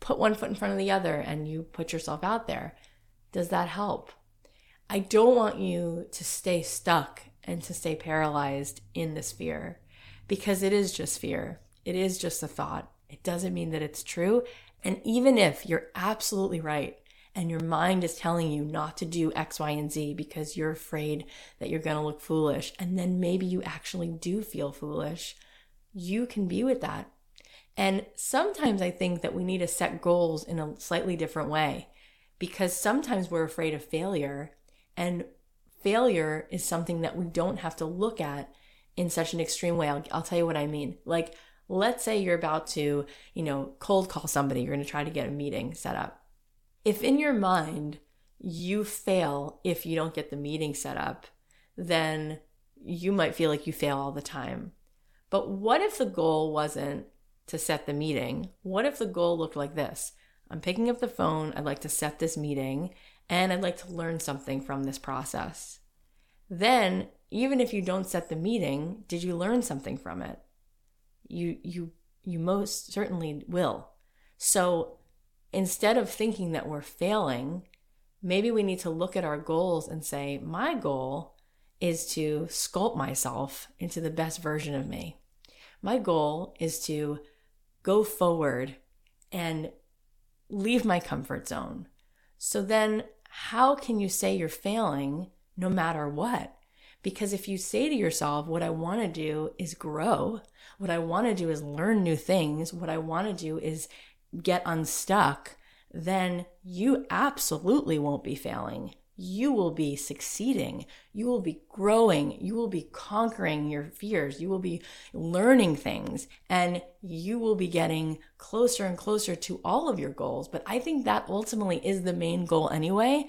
put one foot in front of the other and you put yourself out there, does that help? I don't want you to stay stuck and to stay paralyzed in this fear because it is just fear. It is just a thought. It doesn't mean that it's true. And even if you're absolutely right and your mind is telling you not to do X, Y, and Z because you're afraid that you're going to look foolish, and then maybe you actually do feel foolish, you can be with that. And sometimes I think that we need to set goals in a slightly different way because sometimes we're afraid of failure, and failure is something that we don't have to look at in such an extreme way. I'll, I'll tell you what I mean. Like, Let's say you're about to, you know, cold call somebody, you're going to try to get a meeting set up. If in your mind you fail if you don't get the meeting set up, then you might feel like you fail all the time. But what if the goal wasn't to set the meeting? What if the goal looked like this? I'm picking up the phone, I'd like to set this meeting, and I'd like to learn something from this process. Then, even if you don't set the meeting, did you learn something from it? You you you most certainly will. So instead of thinking that we're failing, maybe we need to look at our goals and say, my goal is to sculpt myself into the best version of me. My goal is to go forward and leave my comfort zone. So then, how can you say you're failing no matter what? Because if you say to yourself, what I want to do is grow, what I want to do is learn new things, what I want to do is get unstuck, then you absolutely won't be failing. You will be succeeding. You will be growing. You will be conquering your fears. You will be learning things and you will be getting closer and closer to all of your goals. But I think that ultimately is the main goal anyway.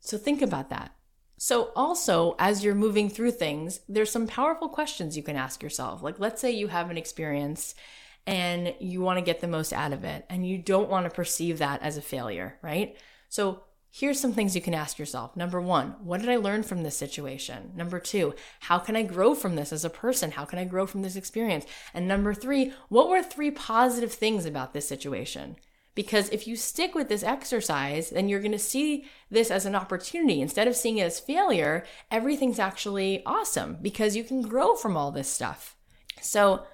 So think about that. So, also, as you're moving through things, there's some powerful questions you can ask yourself. Like, let's say you have an experience and you want to get the most out of it, and you don't want to perceive that as a failure, right? So, here's some things you can ask yourself. Number one, what did I learn from this situation? Number two, how can I grow from this as a person? How can I grow from this experience? And number three, what were three positive things about this situation? Because if you stick with this exercise, then you're going to see this as an opportunity. Instead of seeing it as failure, everything's actually awesome because you can grow from all this stuff. So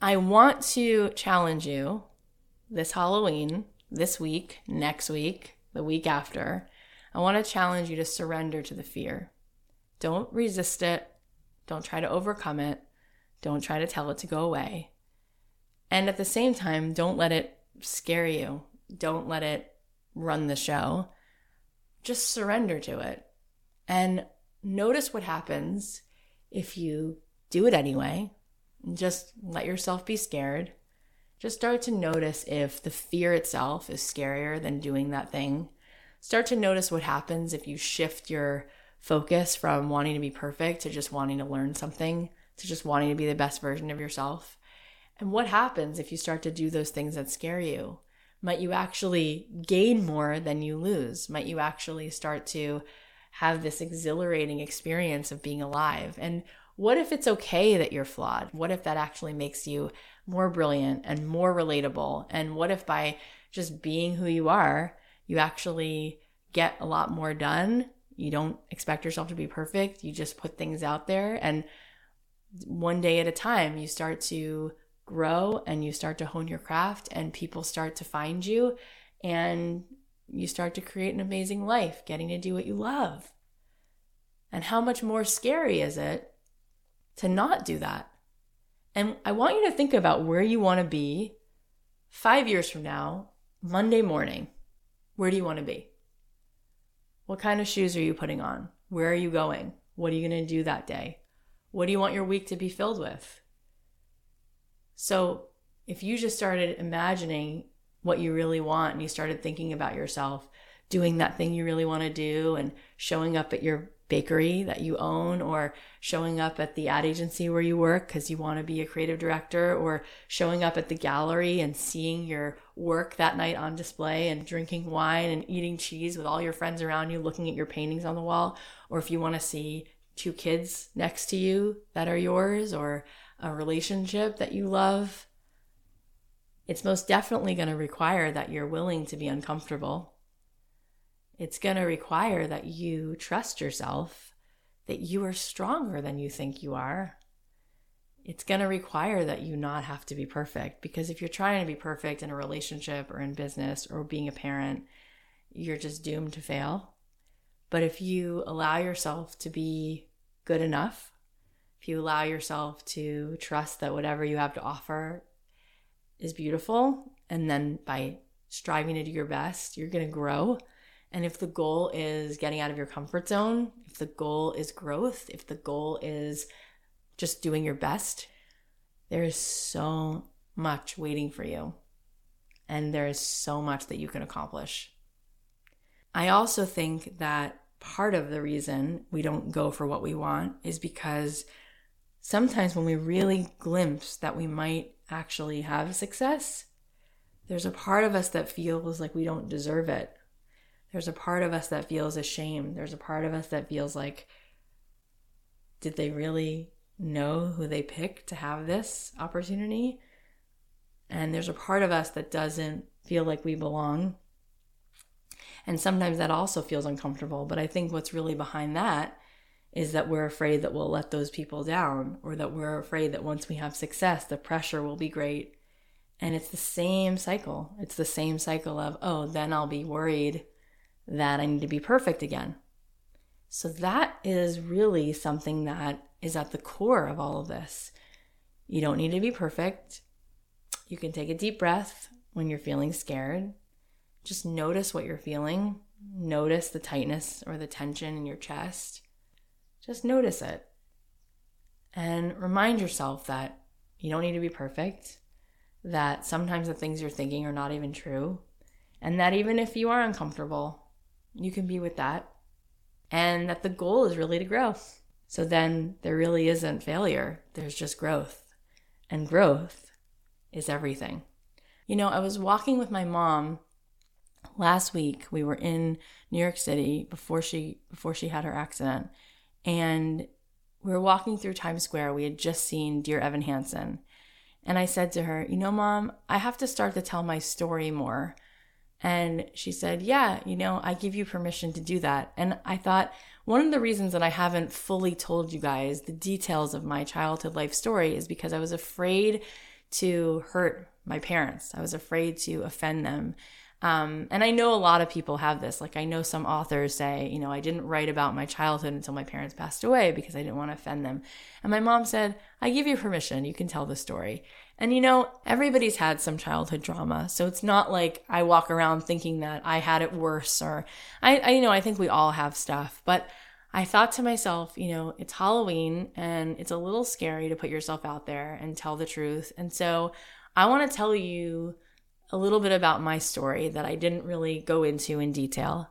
I want to challenge you this Halloween, this week, next week, the week after. I want to challenge you to surrender to the fear. Don't resist it. Don't try to overcome it. Don't try to tell it to go away. And at the same time, don't let it scare you. Don't let it run the show. Just surrender to it and notice what happens if you do it anyway. Just let yourself be scared. Just start to notice if the fear itself is scarier than doing that thing. Start to notice what happens if you shift your focus from wanting to be perfect to just wanting to learn something, to just wanting to be the best version of yourself. And what happens if you start to do those things that scare you? Might you actually gain more than you lose? Might you actually start to have this exhilarating experience of being alive? And what if it's okay that you're flawed? What if that actually makes you more brilliant and more relatable? And what if by just being who you are, you actually get a lot more done? You don't expect yourself to be perfect. You just put things out there and one day at a time, you start to grow and you start to hone your craft and people start to find you and you start to create an amazing life getting to do what you love. And how much more scary is it to not do that? And I want you to think about where you want to be five years from now, Monday morning. Where do you want to be? What kind of shoes are you putting on? Where are you going? What are you going to do that day? What do you want your week to be filled with? So if you just started imagining what you really want and you started thinking about yourself doing that thing you really want to do and showing up at your bakery that you own or showing up at the ad agency where you work because you want to be a creative director or showing up at the gallery and seeing your work that night on display and drinking wine and eating cheese with all your friends around you looking at your paintings on the wall or if you want to see two kids next to you that are yours or a relationship that you love, it's most definitely going to require that you're willing to be uncomfortable. It's going to require that you trust yourself, that you are stronger than you think you are. It's going to require that you not have to be perfect because if you're trying to be perfect in a relationship or in business or being a parent, you're just doomed to fail. But if you allow yourself to be good enough if you allow yourself to trust that whatever you have to offer is beautiful, and then by striving to do your best, you're going to grow. And if the goal is getting out of your comfort zone, if the goal is growth, if the goal is just doing your best, there is so much waiting for you. And there is so much that you can accomplish. I also think that part of the reason we don't go for what we want is because sometimes when we really glimpse that we might actually have success, there's a part of us that feels like we don't deserve it. There's a part of us that feels ashamed. There's a part of us that feels like, did they really know who they picked to have this opportunity? And there's a part of us that doesn't feel like we belong. And sometimes that also feels uncomfortable. But I think what's really behind that is that we're afraid that we'll let those people down or that we're afraid that once we have success, the pressure will be great. And it's the same cycle. It's the same cycle of, oh, then I'll be worried that I need to be perfect again. So that is really something that is at the core of all of this. You don't need to be perfect. You can take a deep breath when you're feeling scared. Just notice what you're feeling. Notice the tightness or the tension in your chest. Just notice it and remind yourself that you don't need to be perfect, that sometimes the things you're thinking are not even true, and that even if you are uncomfortable, you can be with that, and that the goal is really to grow. So then there really isn't failure, there's just growth. And growth is everything. You know, I was walking with my mom last week we were in New York City before she before she had her accident and we were walking through Times Square. We had just seen Dear Evan Hansen. And I said to her, You know, mom, I have to start to tell my story more. And she said, Yeah, you know, I give you permission to do that. And I thought, one of the reasons that I haven't fully told you guys the details of my childhood life story is because I was afraid to hurt my parents. I was afraid to offend them. Um, and I know a lot of people have this. Like, I know some authors say, you know, I didn't write about my childhood until my parents passed away because I didn't want to offend them. And my mom said, I give you permission. You can tell the story. And you know, everybody's had some childhood drama. So it's not like I walk around thinking that I had it worse or I, I you know, I think we all have stuff. But I thought to myself, you know, it's Halloween and it's a little scary to put yourself out there and tell the truth. And so I want to tell you a little bit about my story that I didn't really go into in detail.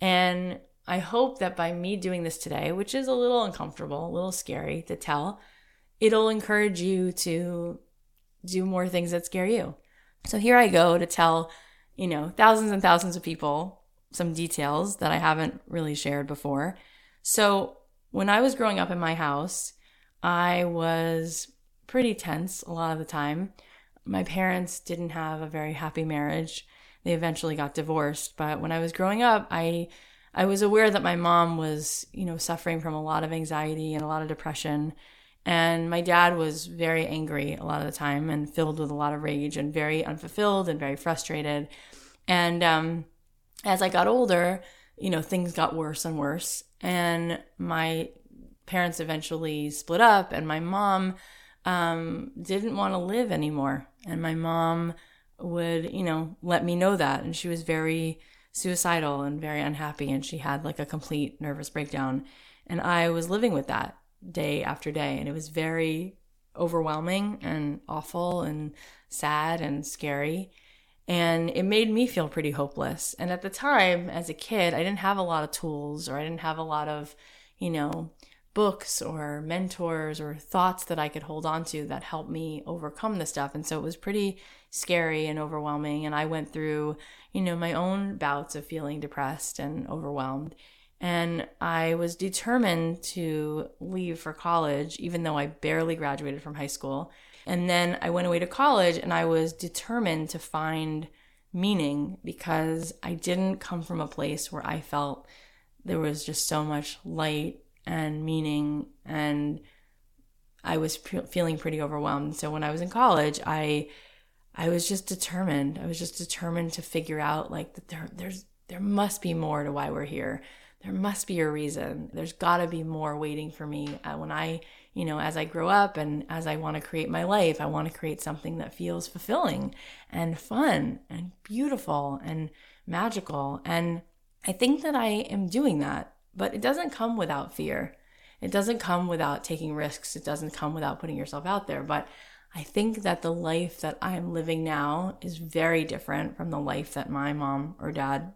And I hope that by me doing this today, which is a little uncomfortable, a little scary to tell, it'll encourage you to do more things that scare you. So here I go to tell, you know, thousands and thousands of people some details that I haven't really shared before. So when I was growing up in my house, I was pretty tense a lot of the time. My parents didn't have a very happy marriage. They eventually got divorced, but when I was growing up, I I was aware that my mom was, you know, suffering from a lot of anxiety and a lot of depression and my dad was very angry a lot of the time and filled with a lot of rage and very unfulfilled and very frustrated. And um, as I got older, you know, things got worse and worse. And my parents eventually split up, and my mom um, didn't want to live anymore. And my mom would, you know, let me know that. And she was very suicidal and very unhappy. And she had like a complete nervous breakdown. And I was living with that day after day. And it was very overwhelming and awful and sad and scary. And it made me feel pretty hopeless. And at the time, as a kid, I didn't have a lot of tools or I didn't have a lot of, you know, books or mentors or thoughts that I could hold on to that helped me overcome the stuff. And so it was pretty scary and overwhelming. And I went through, you know, my own bouts of feeling depressed and overwhelmed. And I was determined to leave for college, even though I barely graduated from high school. And then I went away to college and I was determined to find meaning because I didn't come from a place where I felt there was just so much light and meaning and I was p- feeling pretty overwhelmed. So when I was in college, I I was just determined. I was just determined to figure out like that there there's there must be more to why we're here there must be a reason. There's got to be more waiting for me uh, when I, you know, as I grow up and as I want to create my life, I want to create something that feels fulfilling and fun and beautiful and magical. And I think that I am doing that, but it doesn't come without fear. It doesn't come without taking risks. It doesn't come without putting yourself out there. But I think that the life that I'm living now is very different from the life that my mom or dad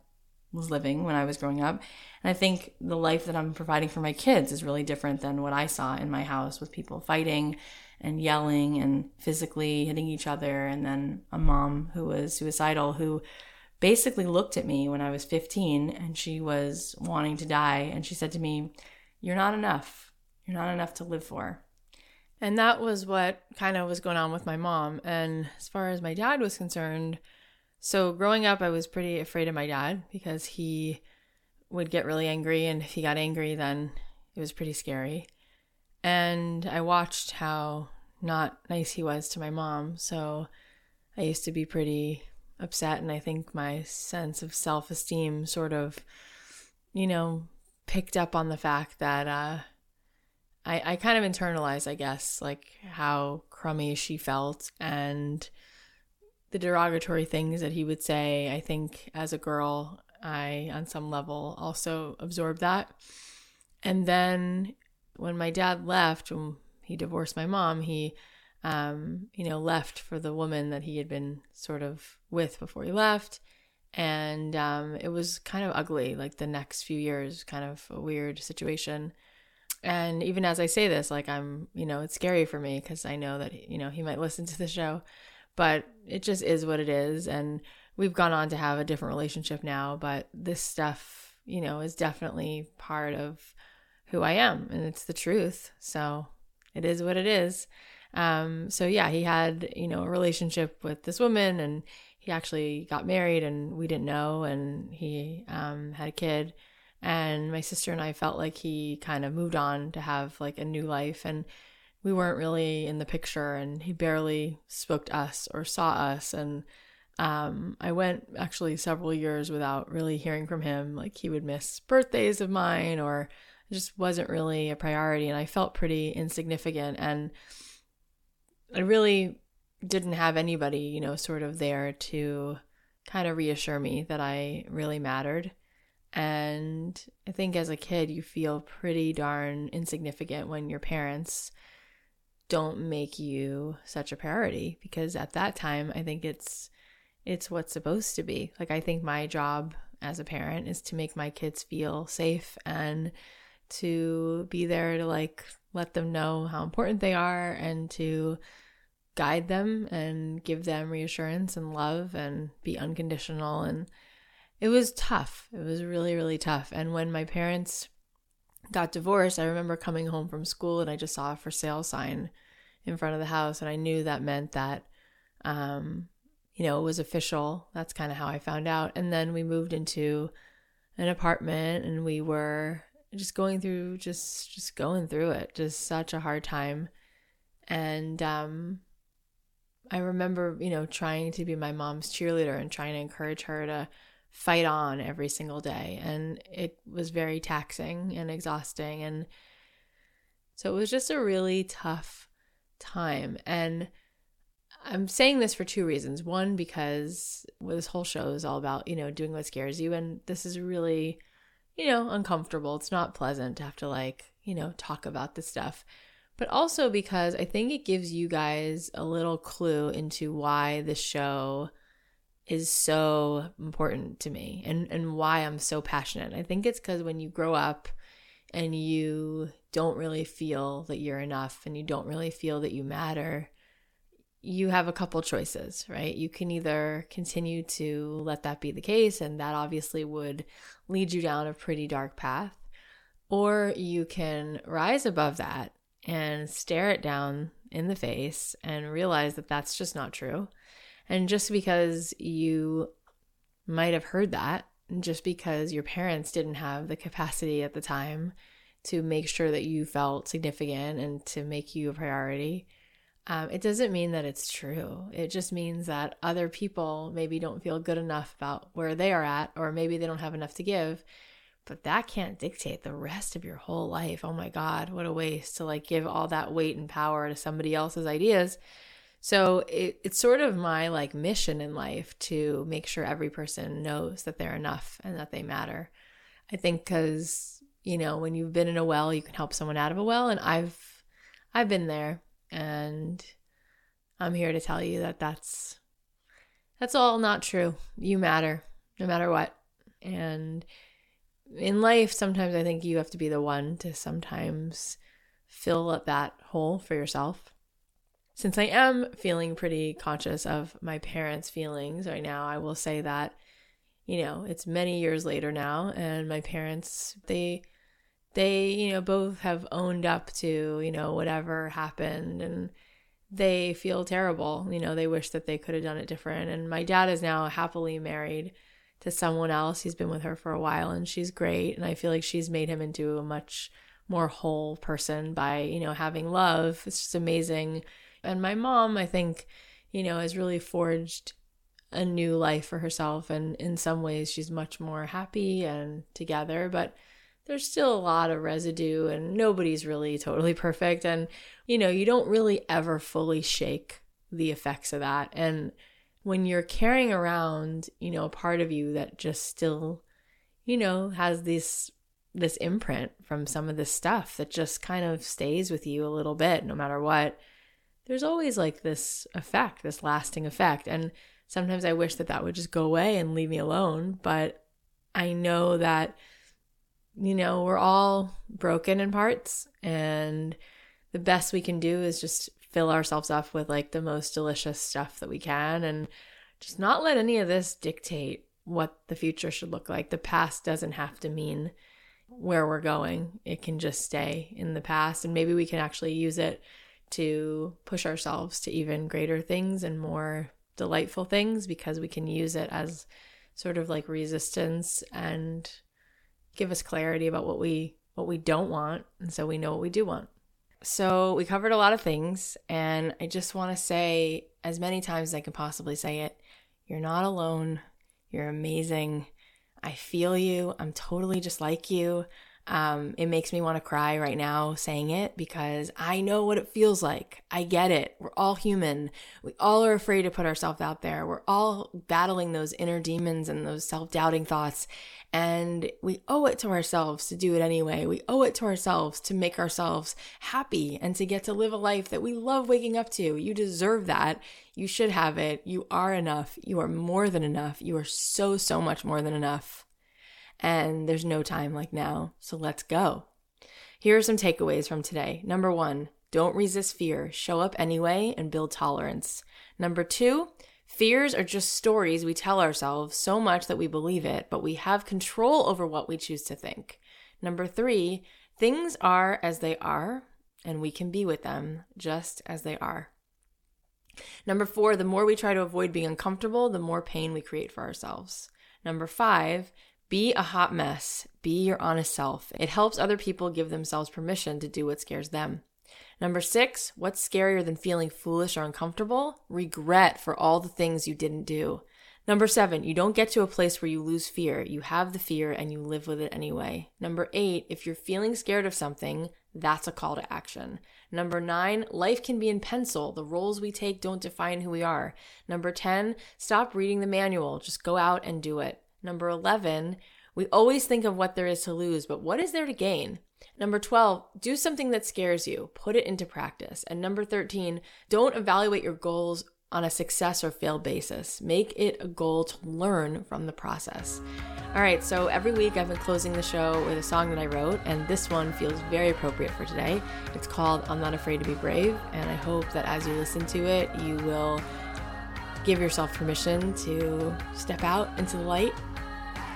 was living when I was growing up. And I think the life that I'm providing for my kids is really different than what I saw in my house with people fighting and yelling and physically hitting each other. And then a mom who was suicidal who basically looked at me when I was 15 and she was wanting to die. And she said to me, You're not enough. You're not enough to live for. And that was what kind of was going on with my mom. And as far as my dad was concerned, so growing up, I was pretty afraid of my dad because he would get really angry. And if he got angry, then it was pretty scary. And I watched how not nice he was to my mom. So I used to be pretty upset. And I think my sense of self esteem sort of, you know, picked up on the fact that, uh, I, I kind of internalized, I guess, like how crummy she felt and the derogatory things that he would say, I think as a girl, I, on some level, also absorbed that. And then when my dad left, when he divorced my mom, he, um, you know, left for the woman that he had been sort of with before he left. And um, it was kind of ugly, like the next few years, kind of a weird situation. And even as I say this, like I'm, you know, it's scary for me because I know that, you know, he might listen to the show but it just is what it is. And we've gone on to have a different relationship now, but this stuff, you know, is definitely part of who I am and it's the truth. So it is what it is. Um, so yeah, he had, you know, a relationship with this woman and he actually got married and we didn't know and he um, had a kid. And my sister and I felt like he kind of moved on to have like a new life and we weren't really in the picture and he barely spoke to us or saw us. And um, I went actually several years without really hearing from him. Like he would miss birthdays of mine or just wasn't really a priority and I felt pretty insignificant. And I really didn't have anybody, you know, sort of there to kind of reassure me that I really mattered. And I think as a kid, you feel pretty darn insignificant when your parents don't make you such a priority because at that time, I think it's it's what's supposed to be. Like I think my job as a parent is to make my kids feel safe and to be there to like let them know how important they are and to guide them and give them reassurance and love and be unconditional and it was tough. It was really really tough. And when my parents got divorced, I remember coming home from school and I just saw a for sale sign in front of the house and I knew that meant that um you know, it was official. That's kind of how I found out. And then we moved into an apartment and we were just going through just just going through it. Just such a hard time. And um i remember you know trying to be my mom's cheerleader and trying to encourage her to fight on every single day. And it was very taxing and exhausting. And so it was just a really tough time. And I'm saying this for two reasons. One, because this whole show is all about, you know, doing what scares you. And this is really you know, uncomfortable. It's not pleasant to have to like, you know, talk about this stuff. But also because I think it gives you guys a little clue into why the show is so important to me and and why I'm so passionate. I think it's cuz when you grow up and you don't really feel that you're enough and you don't really feel that you matter, you have a couple choices, right? You can either continue to let that be the case, and that obviously would lead you down a pretty dark path, or you can rise above that and stare it down in the face and realize that that's just not true. And just because you might have heard that, just because your parents didn't have the capacity at the time to make sure that you felt significant and to make you a priority, um, it doesn't mean that it's true. It just means that other people maybe don't feel good enough about where they are at, or maybe they don't have enough to give. But that can't dictate the rest of your whole life. Oh my God, what a waste to like give all that weight and power to somebody else's ideas. So it, it's sort of my like mission in life to make sure every person knows that they're enough and that they matter. I think because, you know, when you've been in a well, you can help someone out of a well. And I've, I've been there and I'm here to tell you that that's that's all not true. You matter no matter what. And in life sometimes I think you have to be the one to sometimes fill up that hole for yourself. Since I am feeling pretty conscious of my parents' feelings right now, I will say that you know, it's many years later now and my parents they they, you know, both have owned up to, you know, whatever happened and they feel terrible. You know, they wish that they could have done it different. And my dad is now happily married to someone else. He's been with her for a while and she's great. And I feel like she's made him into a much more whole person by, you know, having love. It's just amazing. And my mom, I think, you know, has really forged a new life for herself. And in some ways, she's much more happy and together. But there's still a lot of residue and nobody's really totally perfect. And, you know, you don't really ever fully shake the effects of that. And when you're carrying around, you know, a part of you that just still, you know, has this this imprint from some of this stuff that just kind of stays with you a little bit no matter what there's always like this effect this lasting effect and sometimes i wish that that would just go away and leave me alone but i know that you know, we're all broken in parts, and the best we can do is just fill ourselves up with like the most delicious stuff that we can and just not let any of this dictate what the future should look like. The past doesn't have to mean where we're going, it can just stay in the past. And maybe we can actually use it to push ourselves to even greater things and more delightful things because we can use it as sort of like resistance and give us clarity about what we what we don't want and so we know what we do want. So we covered a lot of things and I just want to say as many times as I can possibly say it, you're not alone. You're amazing. I feel you. I'm totally just like you. Um, it makes me want to cry right now saying it because I know what it feels like. I get it. We're all human. We all are afraid to put ourselves out there. We're all battling those inner demons and those self doubting thoughts. And we owe it to ourselves to do it anyway. We owe it to ourselves to make ourselves happy and to get to live a life that we love waking up to. You deserve that. You should have it. You are enough. You are more than enough. You are so, so much more than enough and there's no time like now. So let's go. Here are some takeaways from today. Number one, don't resist fear. Show up anyway and build tolerance. Number two, fears are just stories we tell ourselves so much that we believe it, but we have control over what we choose to think. Number three, things are as they are, and we can be with them just as they are. Number four, the more we try to avoid being uncomfortable, the more pain we create for ourselves. Number five, be a hot mess. Be your honest self. It helps other people give themselves permission to do what scares them. Number six, what's scarier than feeling foolish or uncomfortable? Regret for all the things you didn't do. Number seven, you don't get to a place where you lose fear. You have the fear and you live with it anyway. Number eight, if you're feeling scared of something, that's a call to action. Number nine, life can be in pencil. The roles we take don't define who we are. Number 10, stop reading the manual. Just go out and do it. Number 11, we always think of what there is to lose, but what is there to gain? Number 12, do something that scares you, put it into practice. And number 13, don't evaluate your goals on a success or fail basis. Make it a goal to learn from the process. All right, so every week I've been closing the show with a song that I wrote, and this one feels very appropriate for today. It's called I'm Not Afraid to Be Brave, and I hope that as you listen to it, you will give yourself permission to step out into the light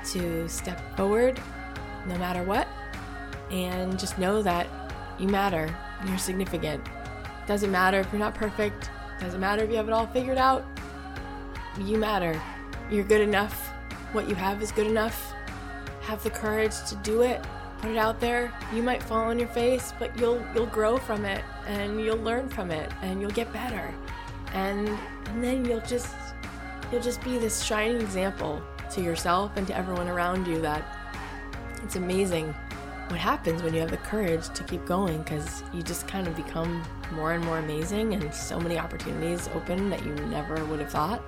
to step forward no matter what and just know that you matter. You're significant. Doesn't matter if you're not perfect. Doesn't matter if you have it all figured out. You matter. You're good enough. What you have is good enough. Have the courage to do it. Put it out there. You might fall on your face, but you'll you'll grow from it and you'll learn from it and you'll get better. And and then you'll just you'll just be this shining example to yourself and to everyone around you that it's amazing what happens when you have the courage to keep going because you just kind of become more and more amazing and so many opportunities open that you never would have thought.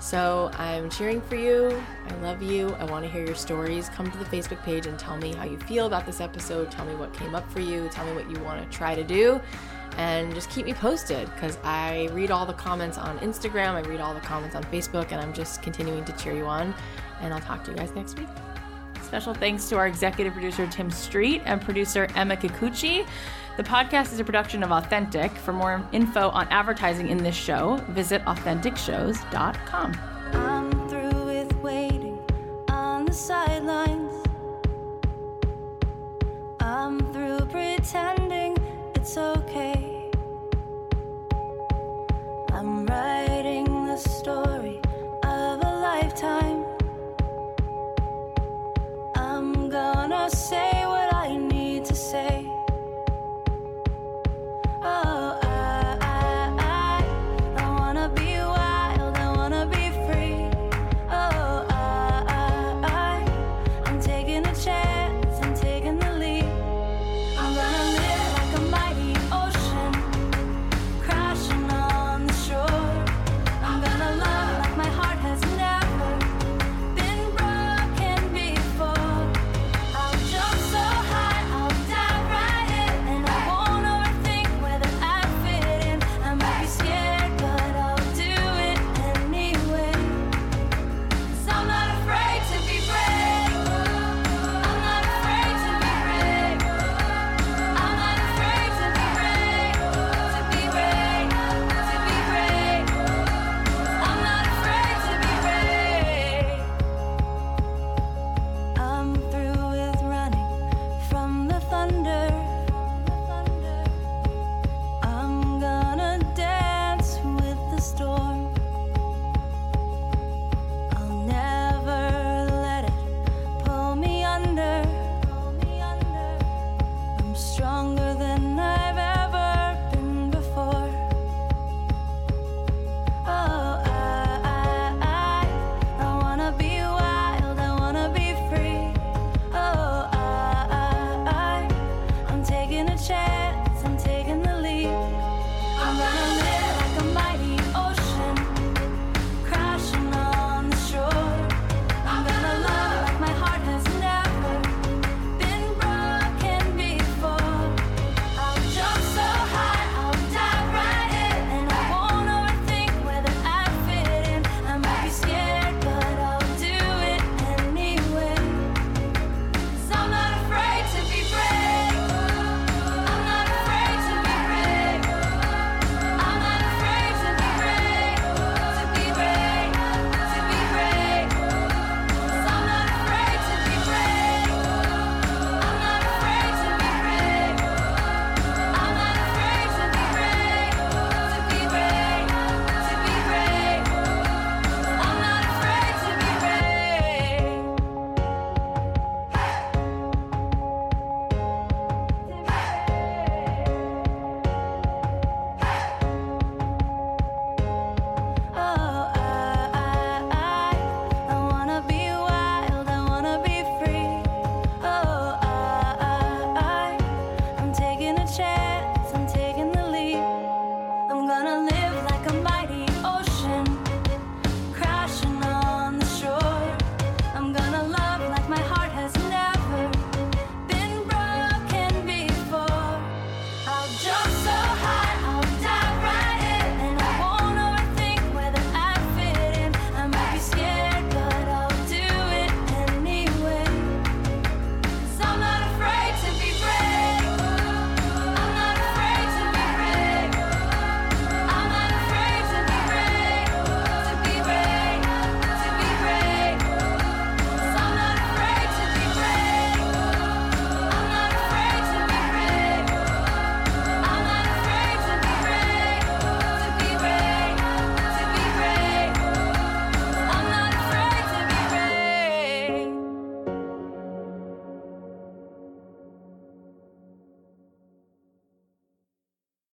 So I'm cheering for you. I love you. I want to hear your stories. Come to the Facebook page and tell me how you feel about this episode. Tell me what came up for you. Tell me what you want to try to do and just keep me posted because I read all the comments on Instagram, I read all the comments on Facebook, and I'm just continuing to cheer you on. And I'll talk to you guys next week. Special thanks to our executive producer, Tim Street, and producer, Emma Kikuchi. The podcast is a production of Authentic. For more info on advertising in this show, visit AuthenticShows.com. I'm through with waiting on the sidelines. I'm through pretending it's okay. strong.